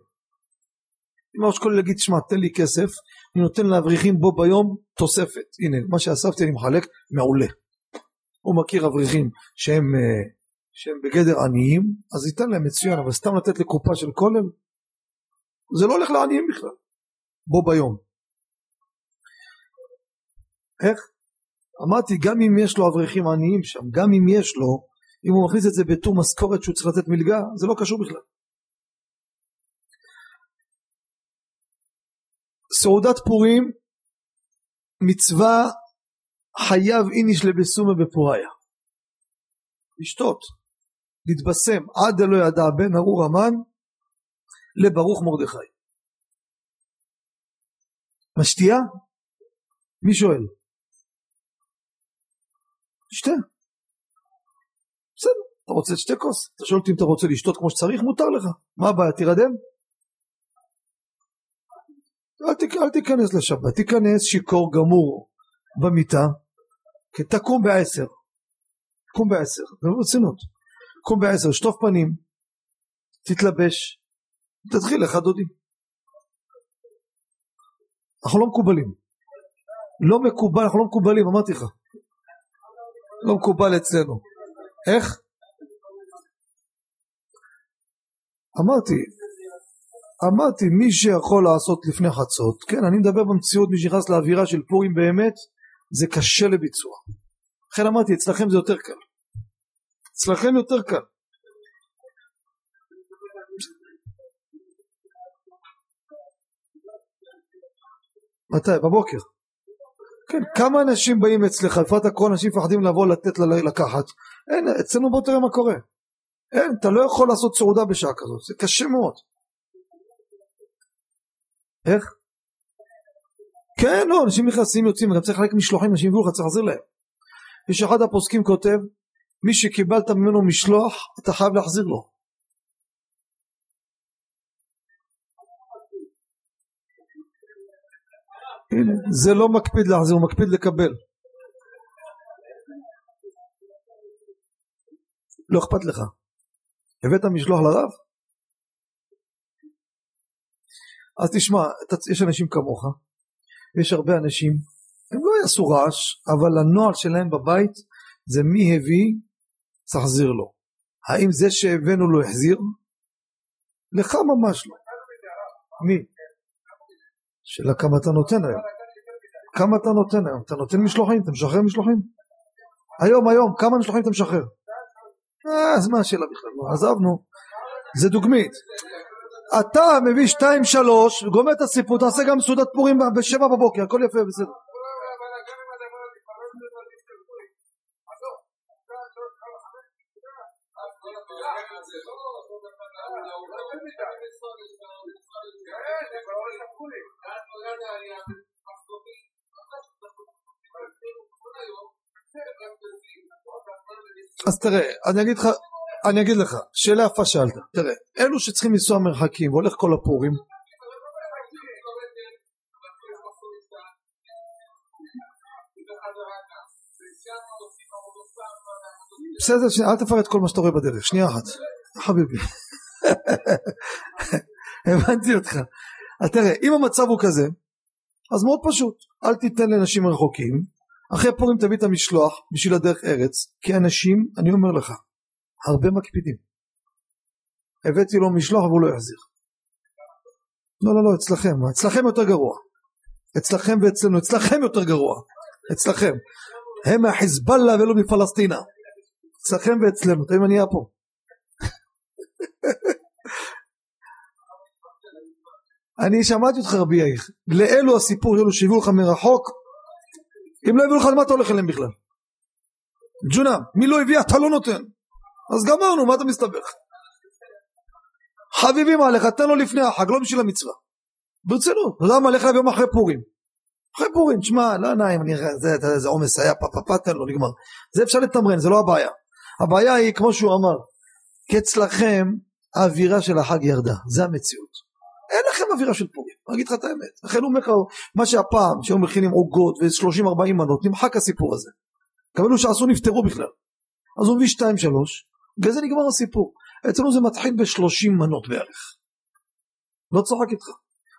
אם הראש כולל יגיד, שמע, תן לי כסף, אני נותן לאברכים בו ביום תוספת. הנה, מה שאספתי אני מחלק, מעולה. הוא מכיר אברכים שהם, אה, שהם בגדר עניים, אז ייתן להם מצוין, אבל סתם לתת לקופה של כולל, זה לא הולך לעניים בכלל. בו ביום. איך? אמרתי, גם אם יש לו אברכים עניים שם, גם אם יש לו, אם הוא מכניס את זה בתור משכורת שהוא צריך לתת מלגה, זה לא קשור בכלל. סעודת פורים מצווה חייב איניש לבסומה בפוריה לשתות להתבשם עד דלא ידע בין ארור המן לברוך מרדכי משתייה? מי שואל? שתה בסדר אתה רוצה שתי כוס אתה שואל אותי אם אתה רוצה לשתות כמו שצריך מותר לך מה הבעיה תירדם? אל, תיכ... אל תיכנס לשבת תיכנס שיכור גמור במיטה תקום בעשר קום בעשר זה לא רצינות קום בעשר שטוף פנים תתלבש תתחיל לך דודי אנחנו לא מקובלים לא מקובל אנחנו לא מקובלים אמרתי לך לא מקובל אצלנו איך? אמרתי אמרתי מי שיכול לעשות לפני חצות כן אני מדבר במציאות מי שנכנס לאווירה של פורים באמת זה קשה לביצוע לכן אמרתי אצלכם זה יותר קל אצלכם יותר קל מתי? בבוקר. כן, כמה אנשים באים אצלך, בפרט הכל אנשים מפחדים לבוא לתת לקחת. אין, אצלנו בוא תראה מה קורה. אין, אתה לא יכול לעשות סעודה בשעה כזאת, זה קשה מאוד. איך? כן, לא, אנשים נכנסים, יוצאים, גם צריך לחלק משלוחים, אנשים יביאו לך, צריך להחזיר להם. יש אחד הפוסקים כותב, מי שקיבלת ממנו משלוח, אתה חייב להחזיר לו. זה לא מקפיד להחזיר, הוא מקפיד לקבל. לא אכפת לך. הבאת משלוח לרב? אז תשמע, יש אנשים כמוך, יש הרבה אנשים, הם לא יעשו רעש, אבל הנוהל שלהם בבית זה מי הביא, להחזיר לו. האם זה שהבאנו לו החזיר? לך ממש לא. מי? שאלה כמה אתה נותן היום. כמה אתה נותן היום? אתה נותן משלוחים? אתה משחרר משלוחים? היום היום כמה משלוחים אתה משחרר? אה, אז מה השאלה בכלל? עזבנו. זה דוגמית. אתה מביא שתיים שלוש וגומר את הסיפור תעשה גם סעודת פורים בשבע בבוקר הכל יפה בסדר אז תראה, אני אגיד לך, אני אגיד לך, שאלה יפה שאלת, תראה, אלו שצריכים לנסוע מרחקים והולך כל הפורים בסדר, אל תפרט כל מה שאתה רואה בדרך, שנייה אחת, חביבי, הבנתי אותך, אז תראה, אם המצב הוא כזה, אז מאוד פשוט, אל תיתן לאנשים רחוקים, אחרי פורים תביא את המשלוח בשביל הדרך ארץ, כי אנשים, אני אומר לך, הרבה מקפידים. הבאתי לו משלוח והוא לא יחזיר. לא לא לא אצלכם, אצלכם יותר גרוע. אצלכם ואצלנו, אצלכם יותר גרוע. אצלכם. הם מהחיזבאללה ולא מפלסטינה. אצלכם ואצלנו, תראי מה נהיה פה. אני שמעתי אותך רבי יאיר, לאלו הסיפור אלו שהביאו לך מרחוק, אם לא הביאו לך, מה אתה הולך אליהם בכלל? ג'ונה, מי לא הביא אתה לא נותן. אז גמרנו, מה אתה מסתבך? חביבים עליך, תן לו לפני החג, לא בשביל המצווה. ברצינות, אתה יודע מה, לך ליום אחרי פורים. אחרי פורים, תשמע, לא נעים, אני, זה, עומס היה, פה, פה, פה, תן לו, נגמר. זה אפשר לתמרן, זה לא הבעיה. הבעיה היא, כמו שהוא אמר, כי אצלכם האווירה של החג ירדה, זה המציאות. אין לכם אווירה של פורים, אני אגיד לך את האמת. לכן הוא אומר לך, מה שהפעם, שהיו מכינים עוגות ו-30-40 מנות, נמחק הסיפור הזה. אלו שעשו נפטרו בכלל. אז הוא מביא 2-3, בגלל נגמר הסיפור. אצלנו זה מתחיל ב-30 מנות בערך. לא צוחק איתך.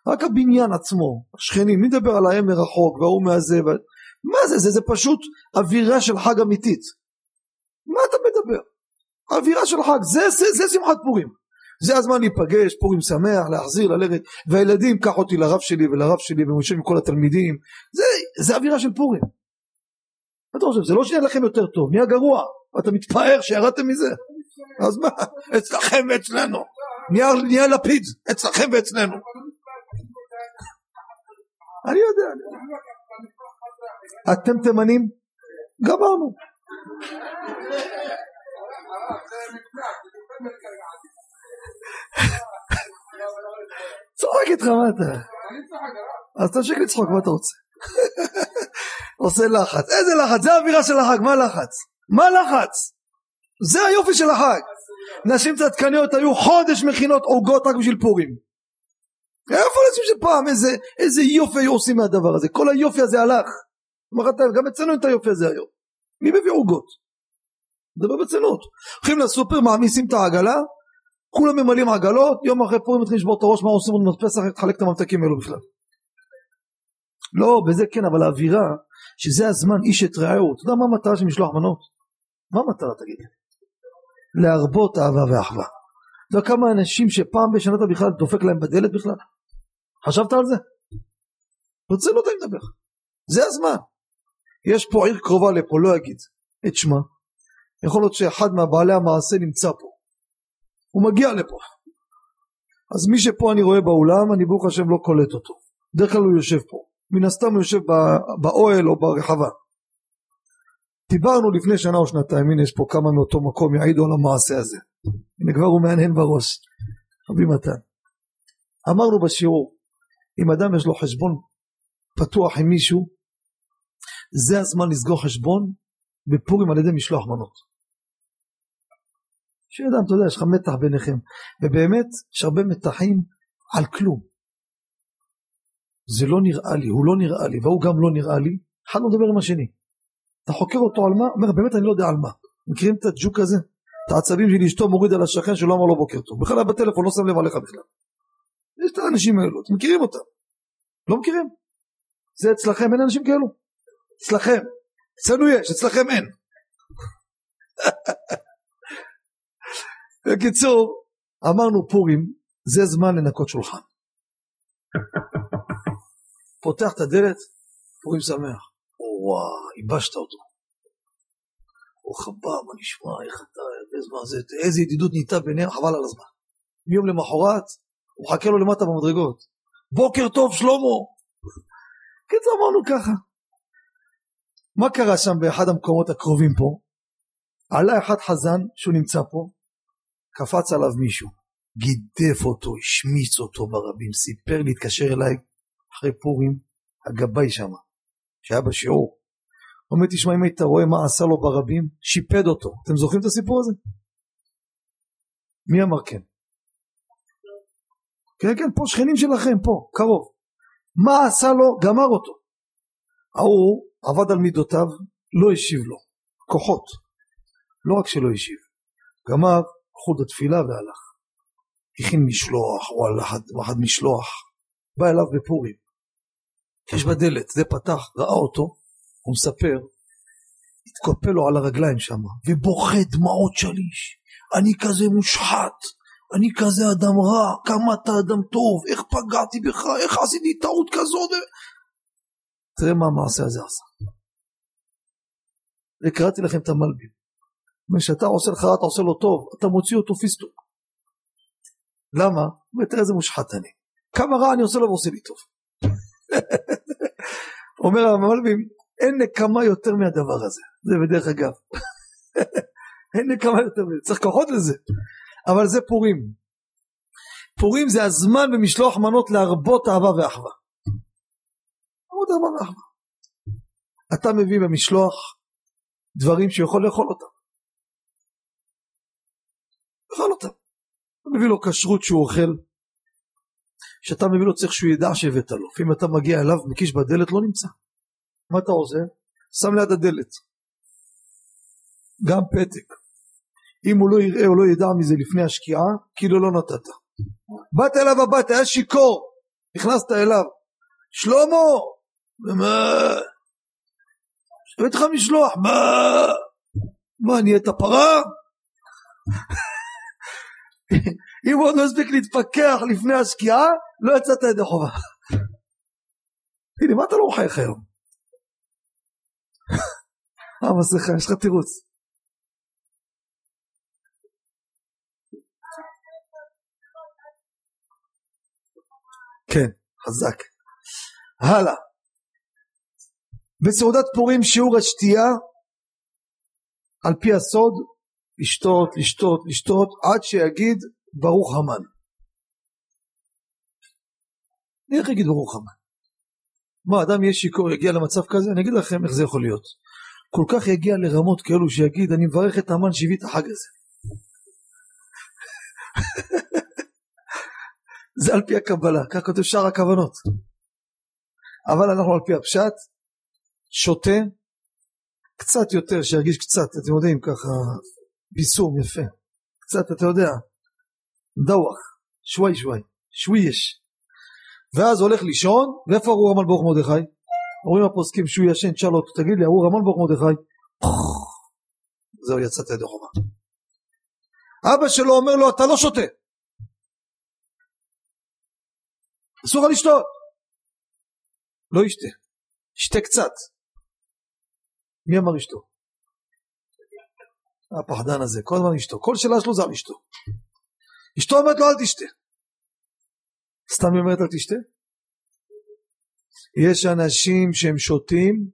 רק הבניין עצמו, השכנים, מי מדבר על האם מרחוק וההוא מהזה, ו... מה זה, זה, זה פשוט אווירה של חג אמיתית. מה אתה מדבר? אווירה של חג, זה, זה, זה שמחת פורים. זה הזמן להיפגש, פורים שמח, להחזיר, ללכת, והילדים, קח אותי לרב שלי ולרב שלי ומשה כל התלמידים, זה, זה אווירה של פורים. מה אתה חושב, זה לא שיהיה לכם יותר טוב, נהיה גרוע, אתה מתפאר שירדתם מזה, אז מה, אצלכם ואצלנו, נהיה, לפיד, אצלכם ואצלנו. אני יודע. אתם תימנים? גמרנו. צוחק איתך מה אתה? אז תמשיך לצחוק מה אתה רוצה? עושה לחץ. איזה לחץ? זה האווירה של החג, מה לחץ? מה לחץ? זה היופי של החג. נשים צדקניות היו חודש מכינות עוגות רק בשביל פורים. איפה אנשים שפעם איזה, איזה יופי היו עושים מהדבר הזה? כל היופי הזה הלך. גם אצלנו אין את היופי הזה היום. מי מביא עוגות? מדבר בצנות. הולכים לסופר, מעמיסים את העגלה, כולם ממלאים עגלות, יום אחרי פורים מתחילים לשבור את הראש מה עושים עוד מדפסח, לחלק את הממתקים האלו בכלל. לא, בזה כן, אבל האווירה, שזה הזמן איש את רעהו, אתה יודע מה המטרה של משלוח מנות? מה המטרה תגיד? להרבות אהבה ואחווה. אתה יודע כמה אנשים שפעם בשנה אתה בכלל דופק להם בדלת בכלל? חשבת על זה? ברצינות אני מדבר. זה הזמן. יש פה עיר קרובה לפה, לא אגיד את שמה. יכול להיות שאחד מהבעלי המעשה נמצא פה. הוא מגיע לפה. אז מי שפה אני רואה באולם, אני ברוך השם לא קולט אותו. בדרך כלל הוא יושב פה. מן הסתם הוא יושב באוהל או ברחבה. דיברנו לפני שנה או שנתיים, הנה יש פה כמה מאותו מקום יעידו על המעשה הזה. הנה כבר הוא מהנהן בראש. רבי מתן. אמרנו בשיעור, אם אדם יש לו חשבון פתוח עם מישהו, זה הזמן לסגור חשבון בפורים על ידי משלוח מנות. שאדם, אתה יודע, יש לך מתח ביניכם, ובאמת יש הרבה מתחים על כלום. זה לא נראה לי, הוא לא נראה לי, והוא גם לא נראה לי, אחד לא מדבר עם השני. אתה חוקר אותו על מה? אומר, באמת אני לא יודע על מה. מכירים את הג'וק הזה? את העצבים של אשתו מוריד על השכן שלא אמר לו בוקר טוב. בכלל היה בטלפון, לא שם לב עליך בכלל. יש את האנשים האלו, אתם מכירים אותם. לא מכירים. זה אצלכם, אין אנשים כאלו. אצלכם. אצלנו יש, אצלכם אין. בקיצור, אמרנו פורים, זה זמן לנקות שולחן. פותח את הדלת, פורים שמח. וואו, ייבשת אותו. ברוך הבא, מה נשמע, איך אתה, איזה ידידות נהייתה ביניהם, חבל על הזמן. מיום למחרת, הוא מחכה לו למטה במדרגות. בוקר טוב שלמה. קיצור אמרנו ככה. מה קרה שם באחד המקומות הקרובים פה? עלה אחד חזן שהוא נמצא פה, קפץ עליו מישהו, גידף אותו, השמיץ אותו ברבים, סיפר לי, התקשר אליי אחרי פורים, הגבאי שמה, שהיה בשיעור. הוא אומר, תשמע, אם היית רואה מה עשה לו ברבים, שיפד אותו. אתם זוכרים את הסיפור הזה? מי אמר כן? כן, כן, פה שכנים שלכם, פה, קרוב. מה עשה לו? גמר אותו. ההוא עבד על מידותיו, לא השיב לו. כוחות. לא רק שלא השיב. גמר חוד התפילה והלך. הכין משלוח, הוא הלך משלוח. בא אליו בפורים. יש בדלת, זה פתח, ראה אותו, הוא מספר, התקופל לו על הרגליים שם, ובוכה דמעות שליש. אני כזה מושחת, אני כזה אדם רע, כמה אתה אדם טוב, איך פגעתי בך, איך עשיתי טעות כזאת. תראה מה המעשה הזה עשה. וקראתי לכם את המלבים. כשאתה עושה לך רע, אתה עושה לו טוב, אתה מוציא אותו פיסטוק. למה? תראה איזה מושחת אני. כמה רע אני עושה לו ועושה לי טוב. אומר המלבים, אין נקמה יותר מהדבר הזה. זה בדרך אגב. אין נקמה יותר מזה, צריך כוחות לזה. אבל זה פורים. פורים זה הזמן במשלוח מנות להרבות אהבה ואחווה. עוד אהבה ואחווה. אתה מביא במשלוח דברים שיכול לאכול אותם. לאכול אותם. אתה מביא לו כשרות שהוא אוכל. כשאתה מביא לו צריך שהוא ידע שהבאת לו. לפעמים אתה מגיע אליו, מקיש בדלת, לא נמצא. מה אתה עושה? שם ליד הדלת. גם פתק. אם הוא לא יראה או לא ידע מזה לפני השקיעה, כאילו לא נתת. באת אליו הביתה, היה שיכור, נכנסת אליו. שלמה! מה? הבאתי לך משלוח, מה? מה, נהיית פרה? אם עוד לא הספיק להתפכח לפני השקיעה, לא יצאת ידי חובה. הנה, מה אתה לא מחייך היום? אה, מסכה, יש לך תירוץ. כן, חזק. הלאה. בסעודת פורים שיעור השתייה על פי הסוד לשתות, לשתות, לשתות עד שיגיד ברוך המן. איך יגיד ברוך המן? מה אדם יהיה שיכור יגיע למצב כזה? אני אגיד לכם איך זה יכול להיות. כל כך יגיע לרמות כאלו שיגיד אני מברך את המן שהביא את החג הזה. זה על פי הקבלה, כך כותב שאר הכוונות. אבל אנחנו על פי הפשט, שותה קצת יותר, שירגיש קצת, אתם יודעים, ככה ביסום יפה, קצת, אתה יודע, דווח, שווי שווי, שווי יש. ואז הולך לישון, ואיפה ארור רמן ברוך מרדכי? אומרים הפוסקים שהוא ישן, תשאל אותו, תגיד לי, ארור רמן ברוך מרדכי? זהו, יצאת ידי חובה. אבא שלו אומר לו, אתה לא שותה. אסור לך לשתות. לא ישתה, ישתה קצת. מי אמר אשתו? הפחדן הזה, כל הזמן אשתו, כל שאלה שלו זה על אשתו. אשתו אומרת לו אל תשתה. סתם היא אומרת אל תשתה? יש אנשים שהם שותים,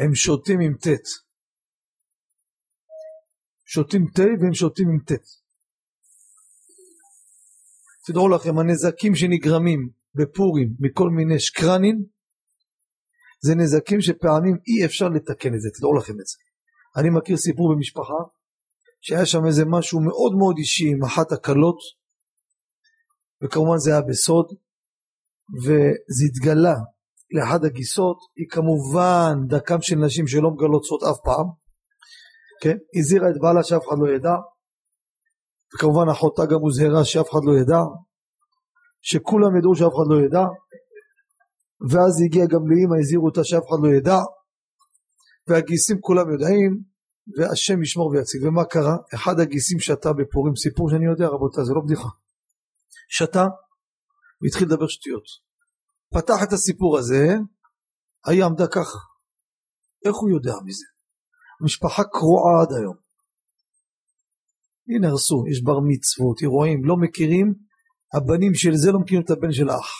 הם שותים עם ט'. שותים תה והם שותים עם ט'. תדעו לכם, הנזקים שנגרמים בפורים מכל מיני שקרנים, זה נזקים שפעמים אי אפשר לתקן את זה, תדעו לכם את זה. אני מכיר סיפור במשפחה שהיה שם איזה משהו מאוד מאוד אישי עם אחת הכלות וכמובן זה היה בסוד וזה התגלה לאחד הגיסות היא כמובן דקם של נשים שלא מגלות סוד אף פעם כן? הזהירה את בעלה שאף אחד לא ידע וכמובן אחותה גם הוזהרה שאף אחד לא ידע שכולם ידעו שאף אחד לא ידע ואז הגיע גם לאמא הזהירו אותה שאף אחד לא ידע והגיסים כולם יודעים והשם ישמור ויציג. ומה קרה? אחד הגיסים שתה בפורים. סיפור שאני יודע רבותיי זה לא בדיחה. שתה והתחיל לדבר שטויות. פתח את הסיפור הזה היא עמדה ככה. איך הוא יודע מזה? המשפחה קרועה עד היום. הנה הרסו יש בר מצוות אירועים לא מכירים. הבנים של זה לא מכירים את הבן של האח.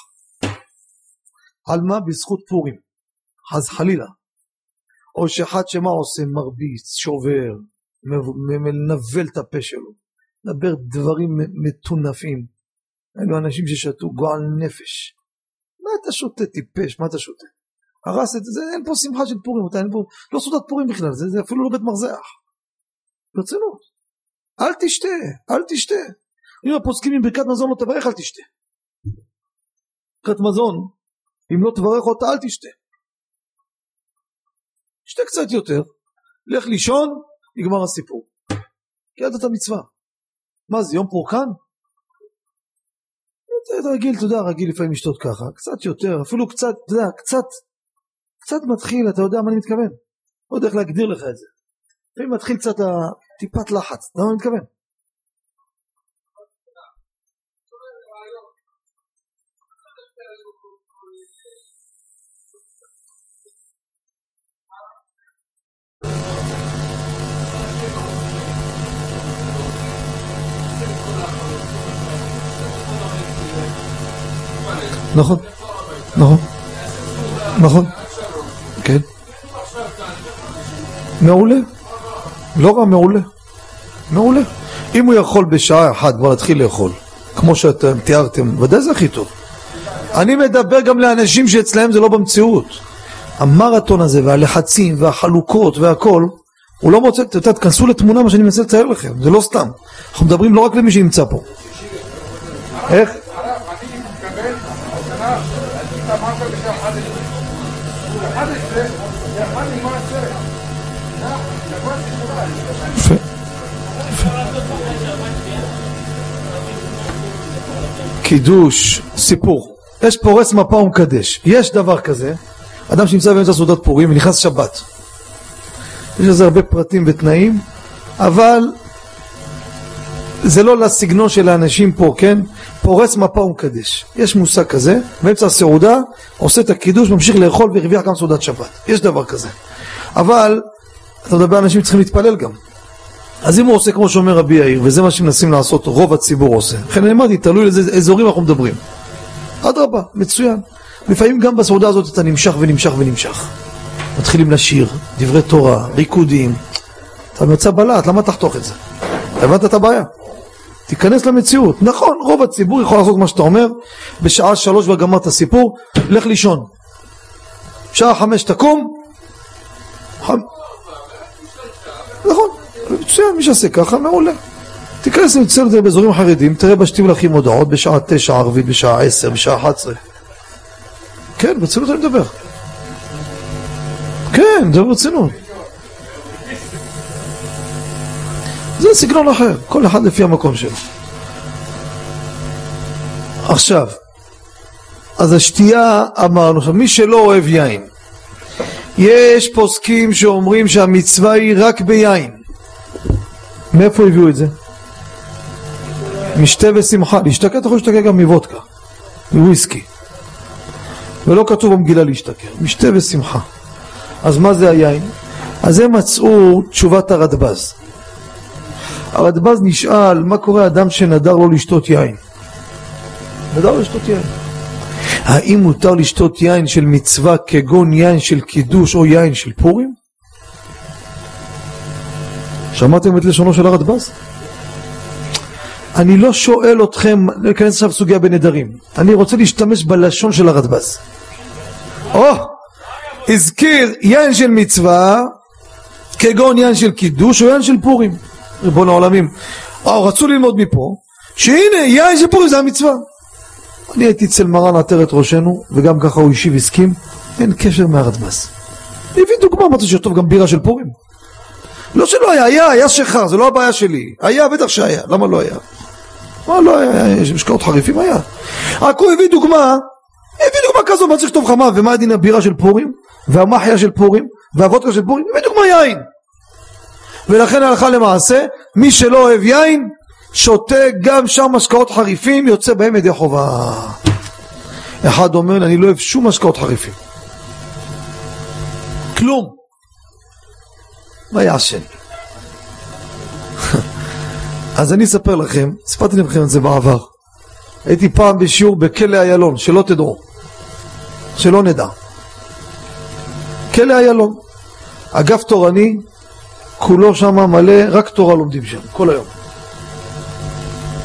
על מה? בזכות פורים. חס חלילה או שאחד שמה עושה מרביץ, שובר, מנבל את הפה שלו, מדבר דברים מטונפים. אלו אנשים ששתו גועל נפש. מה אתה שותה טיפש? מה אתה שותה? הרס את זה, אין פה שמחה של פורים, אתה, אין פה, לא סעודת פורים בכלל, זה, זה אפילו לא בית מרזח. ברצינות. אל תשתה, אל תשתה. אם הפוסקים עם ברכת מזון לא תברך, אל תשתה. ברכת מזון, אם לא תברך אותה, אל תשתה. שתה קצת יותר, לך לישון, נגמר הסיפור. קיימת את המצווה. מה זה, יום פורקן? רגיל, אתה יודע, רגיל לפעמים לשתות ככה, קצת יותר, אפילו קצת, אתה יודע, קצת, קצת מתחיל, אתה יודע מה אני מתכוון. לא יודע איך להגדיר לך את זה. לפעמים מתחיל קצת טיפת לחץ, אתה יודע מה אני מתכוון? נכון, נכון, נכון, כן. מעולה, לא רע, מעולה, מעולה. אם הוא יכול בשעה אחת כבר להתחיל לאכול, כמו שאתם תיארתם, ודאי זה הכי טוב. אני מדבר גם לאנשים שאצלהם זה לא במציאות. המרתון הזה והלחצים והחלוקות והכל, הוא לא מוצא, אתה יודע, תכנסו לתמונה מה שאני מנסה לצייר לכם, זה לא סתם. אנחנו מדברים לא רק למי שנמצא פה. איך? קידוש, סיפור. יש פורס מפה ומקדש. יש דבר כזה, אדם שנמצא באמצע סעודת פורים ונכנס שבת. יש לזה הרבה פרטים ותנאים, אבל זה לא לסגנון של האנשים פה, כן? פורס מפה ומקדש. יש מושג כזה, באמצע הסעודה, עושה את הקידוש, ממשיך לאכול והרוויח גם סעודת שבת. יש דבר כזה. אבל, אתה מדבר על אנשים שצריכים להתפלל גם. אז אם הוא עושה כמו שאומר רבי יאיר, וזה מה שמנסים לעשות, רוב הציבור עושה. לכן אני אמרתי, תלוי איזה אזורים אנחנו מדברים. אדרבה, מצוין. לפעמים גם בסעודה הזאת אתה נמשך ונמשך ונמשך. מתחילים לשיר, דברי תורה, ריקודים. אתה במצב בלהט, למה תחתוך את זה? הבנת את הבעיה? תיכנס למציאות. נכון, רוב הציבור יכול לעשות מה שאתה אומר, בשעה שלוש וגמר את הסיפור, לך לישון. שעה חמש תקום, ח... נכון, מצוין, מי שעושה ככה, מעולה. תיכנס למצוין באזורים חרדים, תראה בשתים הודעות בשעה תשע ערבית, בשעה עשר, בשעה אחת עשרה. כן, ברצינות אני מדבר. כן, מדבר ברצינות. זה סגנון אחר, כל אחד לפי המקום שלו. עכשיו, אז השתייה אמרנו, מי שלא אוהב יין, יש פוסקים שאומרים שהמצווה היא רק ביין. מאיפה הביאו את זה? משתה ושמחה, להשתכר אתה יכול להשתכר גם מוודקה, מוויסקי. ולא כתוב במגילה להשתכר, משתה ושמחה. אז מה זה היין? אז הם מצאו תשובת הרדב"ז. הרדב"ז נשאל מה קורה אדם שנדר לו לשתות יין. נדר לו לשתות יין. האם מותר לשתות יין של מצווה כגון יין של קידוש או יין של פורים? שמעתם את לשונו של הרדב"ז? אני לא שואל אתכם להיכנס עכשיו לסוגיה בנדרים, אני רוצה להשתמש בלשון של הרדב"ז. או, הזכיר יין של מצווה כגון יין של קידוש או יין של פורים. ריבון העולמים. או, רצו ללמוד מפה, שהנה יין של פורים זה המצווה. אני הייתי אצל מרן עטרת ראשנו, וגם ככה הוא אישי והסכים, אין קשר מהרדב"ז. הביא דוגמה, אמרתי שטוב גם בירה של פורים. לא שלא היה, היה, היה שכר, זה לא הבעיה שלי. היה, בטח שהיה, למה לא היה? מה לא היה, יש משקאות חריפים היה. רק הוא הביא דוגמה, הביא דוגמה כזו, מה צריך לכתוב לך מה, ומה הדין הבירה של פורים, והמחיה של פורים, והוודקה של פורים, הביא דוגמה יין. ולכן הלכה למעשה, מי שלא אוהב יין, שותה גם שם משקאות חריפים, יוצא בהם ידי חובה. אחד אומר, אני לא אוהב שום משקאות חריפים. כלום. מה יעשן? אז אני אספר לכם, סיפרתי לכם את זה בעבר. הייתי פעם בשיעור בכלא איילון, שלא תדעו. שלא נדע. כלא איילון. אגף תורני, כולו שם מלא, רק תורה לומדים שם, כל היום.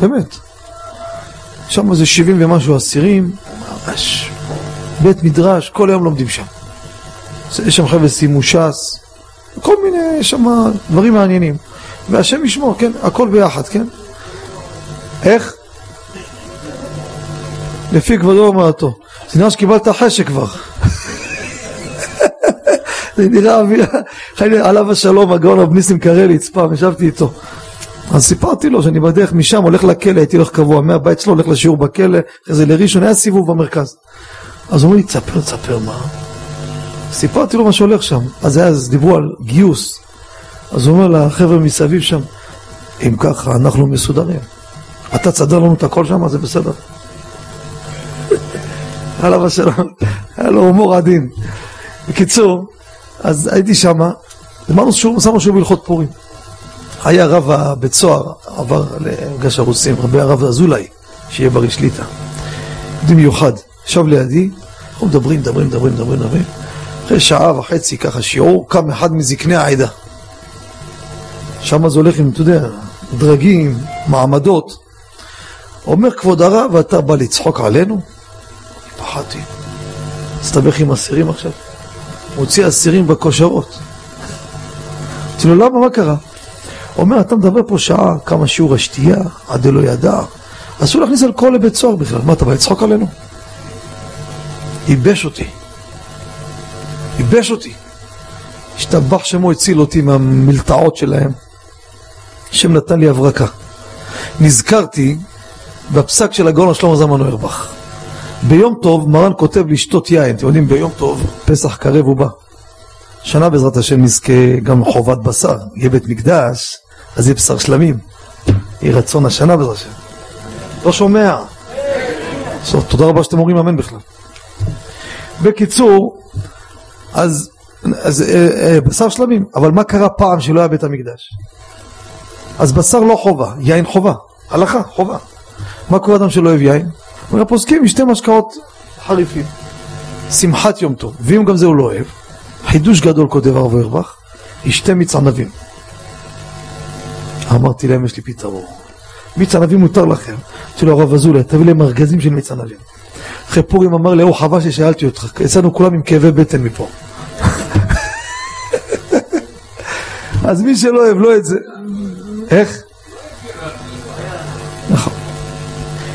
באמת. שם זה שבעים ומשהו אסירים, ממש. בית מדרש, כל היום לומדים שם. יש שם חבר'ה סיימו ש"ס, כל מיני, שם דברים מעניינים. והשם ישמור, כן? הכל ביחד, כן? איך? לפי כבודו ומעטו. זה נראה שקיבלת חשק כבר. זה נראה, עליו השלום, הגאון רב ניסים קרליץ, פעם ישבתי איתו. אז סיפרתי לו שאני בדרך משם הולך לכלא, הייתי הולך קבוע, מהבית שלו הולך לשיעור בכלא, אחרי זה לראשון, היה סיבוב במרכז. אז הוא אומר לי, תספר, תספר מה? סיפרתי לו מה שהולך שם. אז אז דיברו על גיוס. אז הוא אומר לחבר'ה מסביב שם, אם ככה אנחנו מסודרים. אתה תסדר לנו את הכל שם, זה בסדר. עליו השלום, היה לו הומור עדין. בקיצור, אז הייתי שם, אמרנו שהוא שמו שיעור בהלכות פורים. היה רב הבית סוהר, עבר למגש הרוסים, רבי הרב אזולאי, שיהיה בריא שליטה. יהודי מיוחד, ישב לידי, אנחנו מדברים, מדברים, מדברים, מדברים, מדברים. אחרי שעה וחצי ככה שיעור, קם אחד מזקני העדה. שם זה הולך עם, אתה יודע, דרגים, מעמדות. אומר כבוד הרב, ואתה בא לצחוק עלינו? פחדתי. הסתבך עם אסירים עכשיו. מוציא אסירים בכושרות. אמרתי לו, למה, מה קרה? אומר, אתה מדבר פה שעה, כמה שיעור השתייה, עד דלא ידע. אסור להכניס אלכוהול לבית סוהר בכלל. מה, אתה בא לצחוק עלינו? ייבש אותי. ייבש אותי. השתבח שמו הציל אותי מהמלטעות שלהם. השם נתן לי הברקה. נזכרתי בפסק של הגאון שלמה זלמן אוירבך. ביום טוב מרן כותב לשתות יין, אתם יודעים ביום טוב פסח קרב ובא. שנה בעזרת השם נזכה גם חובת בשר, יהיה בית מקדש, אז יהיה בשר שלמים. יהי רצון השנה בעזרת השם. לא שומע. תודה רבה שאתם אומרים אמן בכלל. בקיצור, אז, אז אה, אה, בשר שלמים, אבל מה קרה פעם שלא היה בית המקדש? אז בשר לא חובה, יין חובה, הלכה, חובה. מה קורה אדם שלא אוהב יין? אומר הפוסקים, משתי משקאות חריפים. שמחת יום טוב, ואם גם זה הוא לא אוהב, חידוש גדול כותב הרב אוירבך, ישתה מיץ ענבים. אמרתי להם, יש לי פתרון. מיץ ענבים מותר לכם. אמרתי לו, הרב אזולאי, תביא להם ארגזים של מיץ ענבים. אחרי פורים אמר לי, הוא חבל ששאלתי אותך, יצאנו כולם עם כאבי בטן מפה. אז מי שלא אוהב לא את זה. איך? נכון.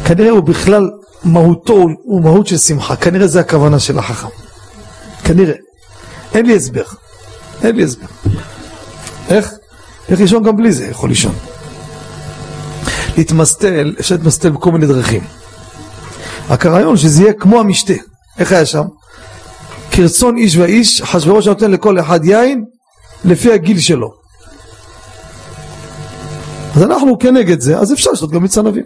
כנראה הוא בכלל, מהותו הוא מהות של שמחה, כנראה זה הכוונה של החכם. כנראה. אין לי הסבר. אין לי הסבר. איך? איך לישון גם בלי זה, יכול לישון. להתמסטל, אפשר להתמסטל בכל מיני דרכים. רק הרעיון שזה יהיה כמו המשתה. איך היה שם? כרצון איש ואיש, אחשוורוש נותן לכל אחד יין לפי הגיל שלו. אז אנחנו כנגד זה, אז אפשר לעשות גם מיץ ענבים.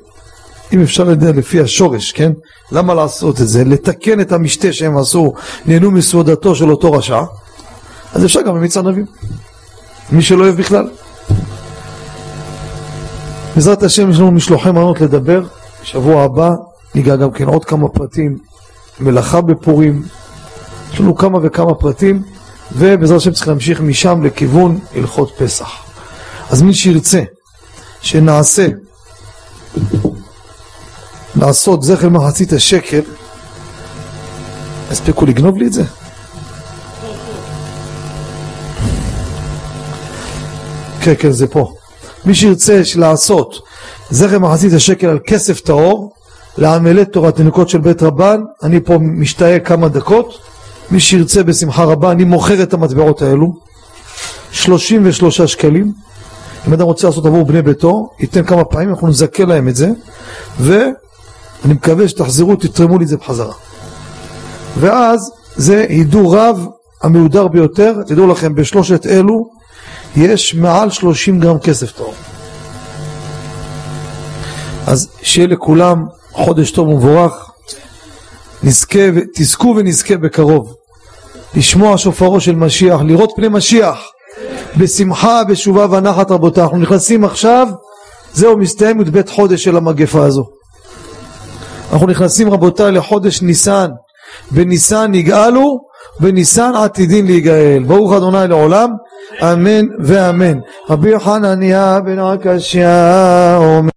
אם אפשר לדעת לפי השורש, כן? למה לעשות את זה? לתקן את המשתה שהם עשו, נהנו מסעודתו של אותו רשע, אז אפשר גם במיץ ענבים. מי שלא אוהב בכלל. בעזרת השם יש לנו משלוחי מנות לדבר, שבוע הבא ניגע גם כן עוד כמה פרטים, מלאכה בפורים, יש לנו כמה וכמה פרטים, ובעזרת השם צריך להמשיך משם לכיוון הלכות פסח. אז מי שירצה שנעשה, לעשות זכר מחצית השקל, הספיקו לגנוב לי את זה? כן, כן, זה פה. מי שירצה לעשות זכר מחצית השקל על כסף טהור, לעמלי תורה תינוקות של בית רבן, אני פה משתאה כמה דקות, מי שירצה בשמחה רבה, אני מוכר את המטבעות האלו, 33 שקלים, אם אדם רוצה לעשות עבור בני ביתו, ייתן כמה פעמים, אנחנו נזכה להם את זה, ואני מקווה שתחזרו, תתרמו לי את זה בחזרה. ואז זה הידור רב המהודר ביותר, תדעו לכם, בשלושת אלו יש מעל 30 גרם כסף טוב. אז שיהיה לכולם חודש טוב ומבורך, נזכה, תזכו ונזכה בקרוב לשמוע שופרו של משיח, לראות פני משיח בשמחה, בשובה ונחת רבותיי. אנחנו נכנסים עכשיו, זהו מסתיים י"ב חודש של המגפה הזו. אנחנו נכנסים רבותיי לחודש ניסן, בניסן נגאלו, בניסן עתידין להיגאל. ברוך אדוני לעולם, אמן ואמן. רבי חנניה בן עקשיא אומר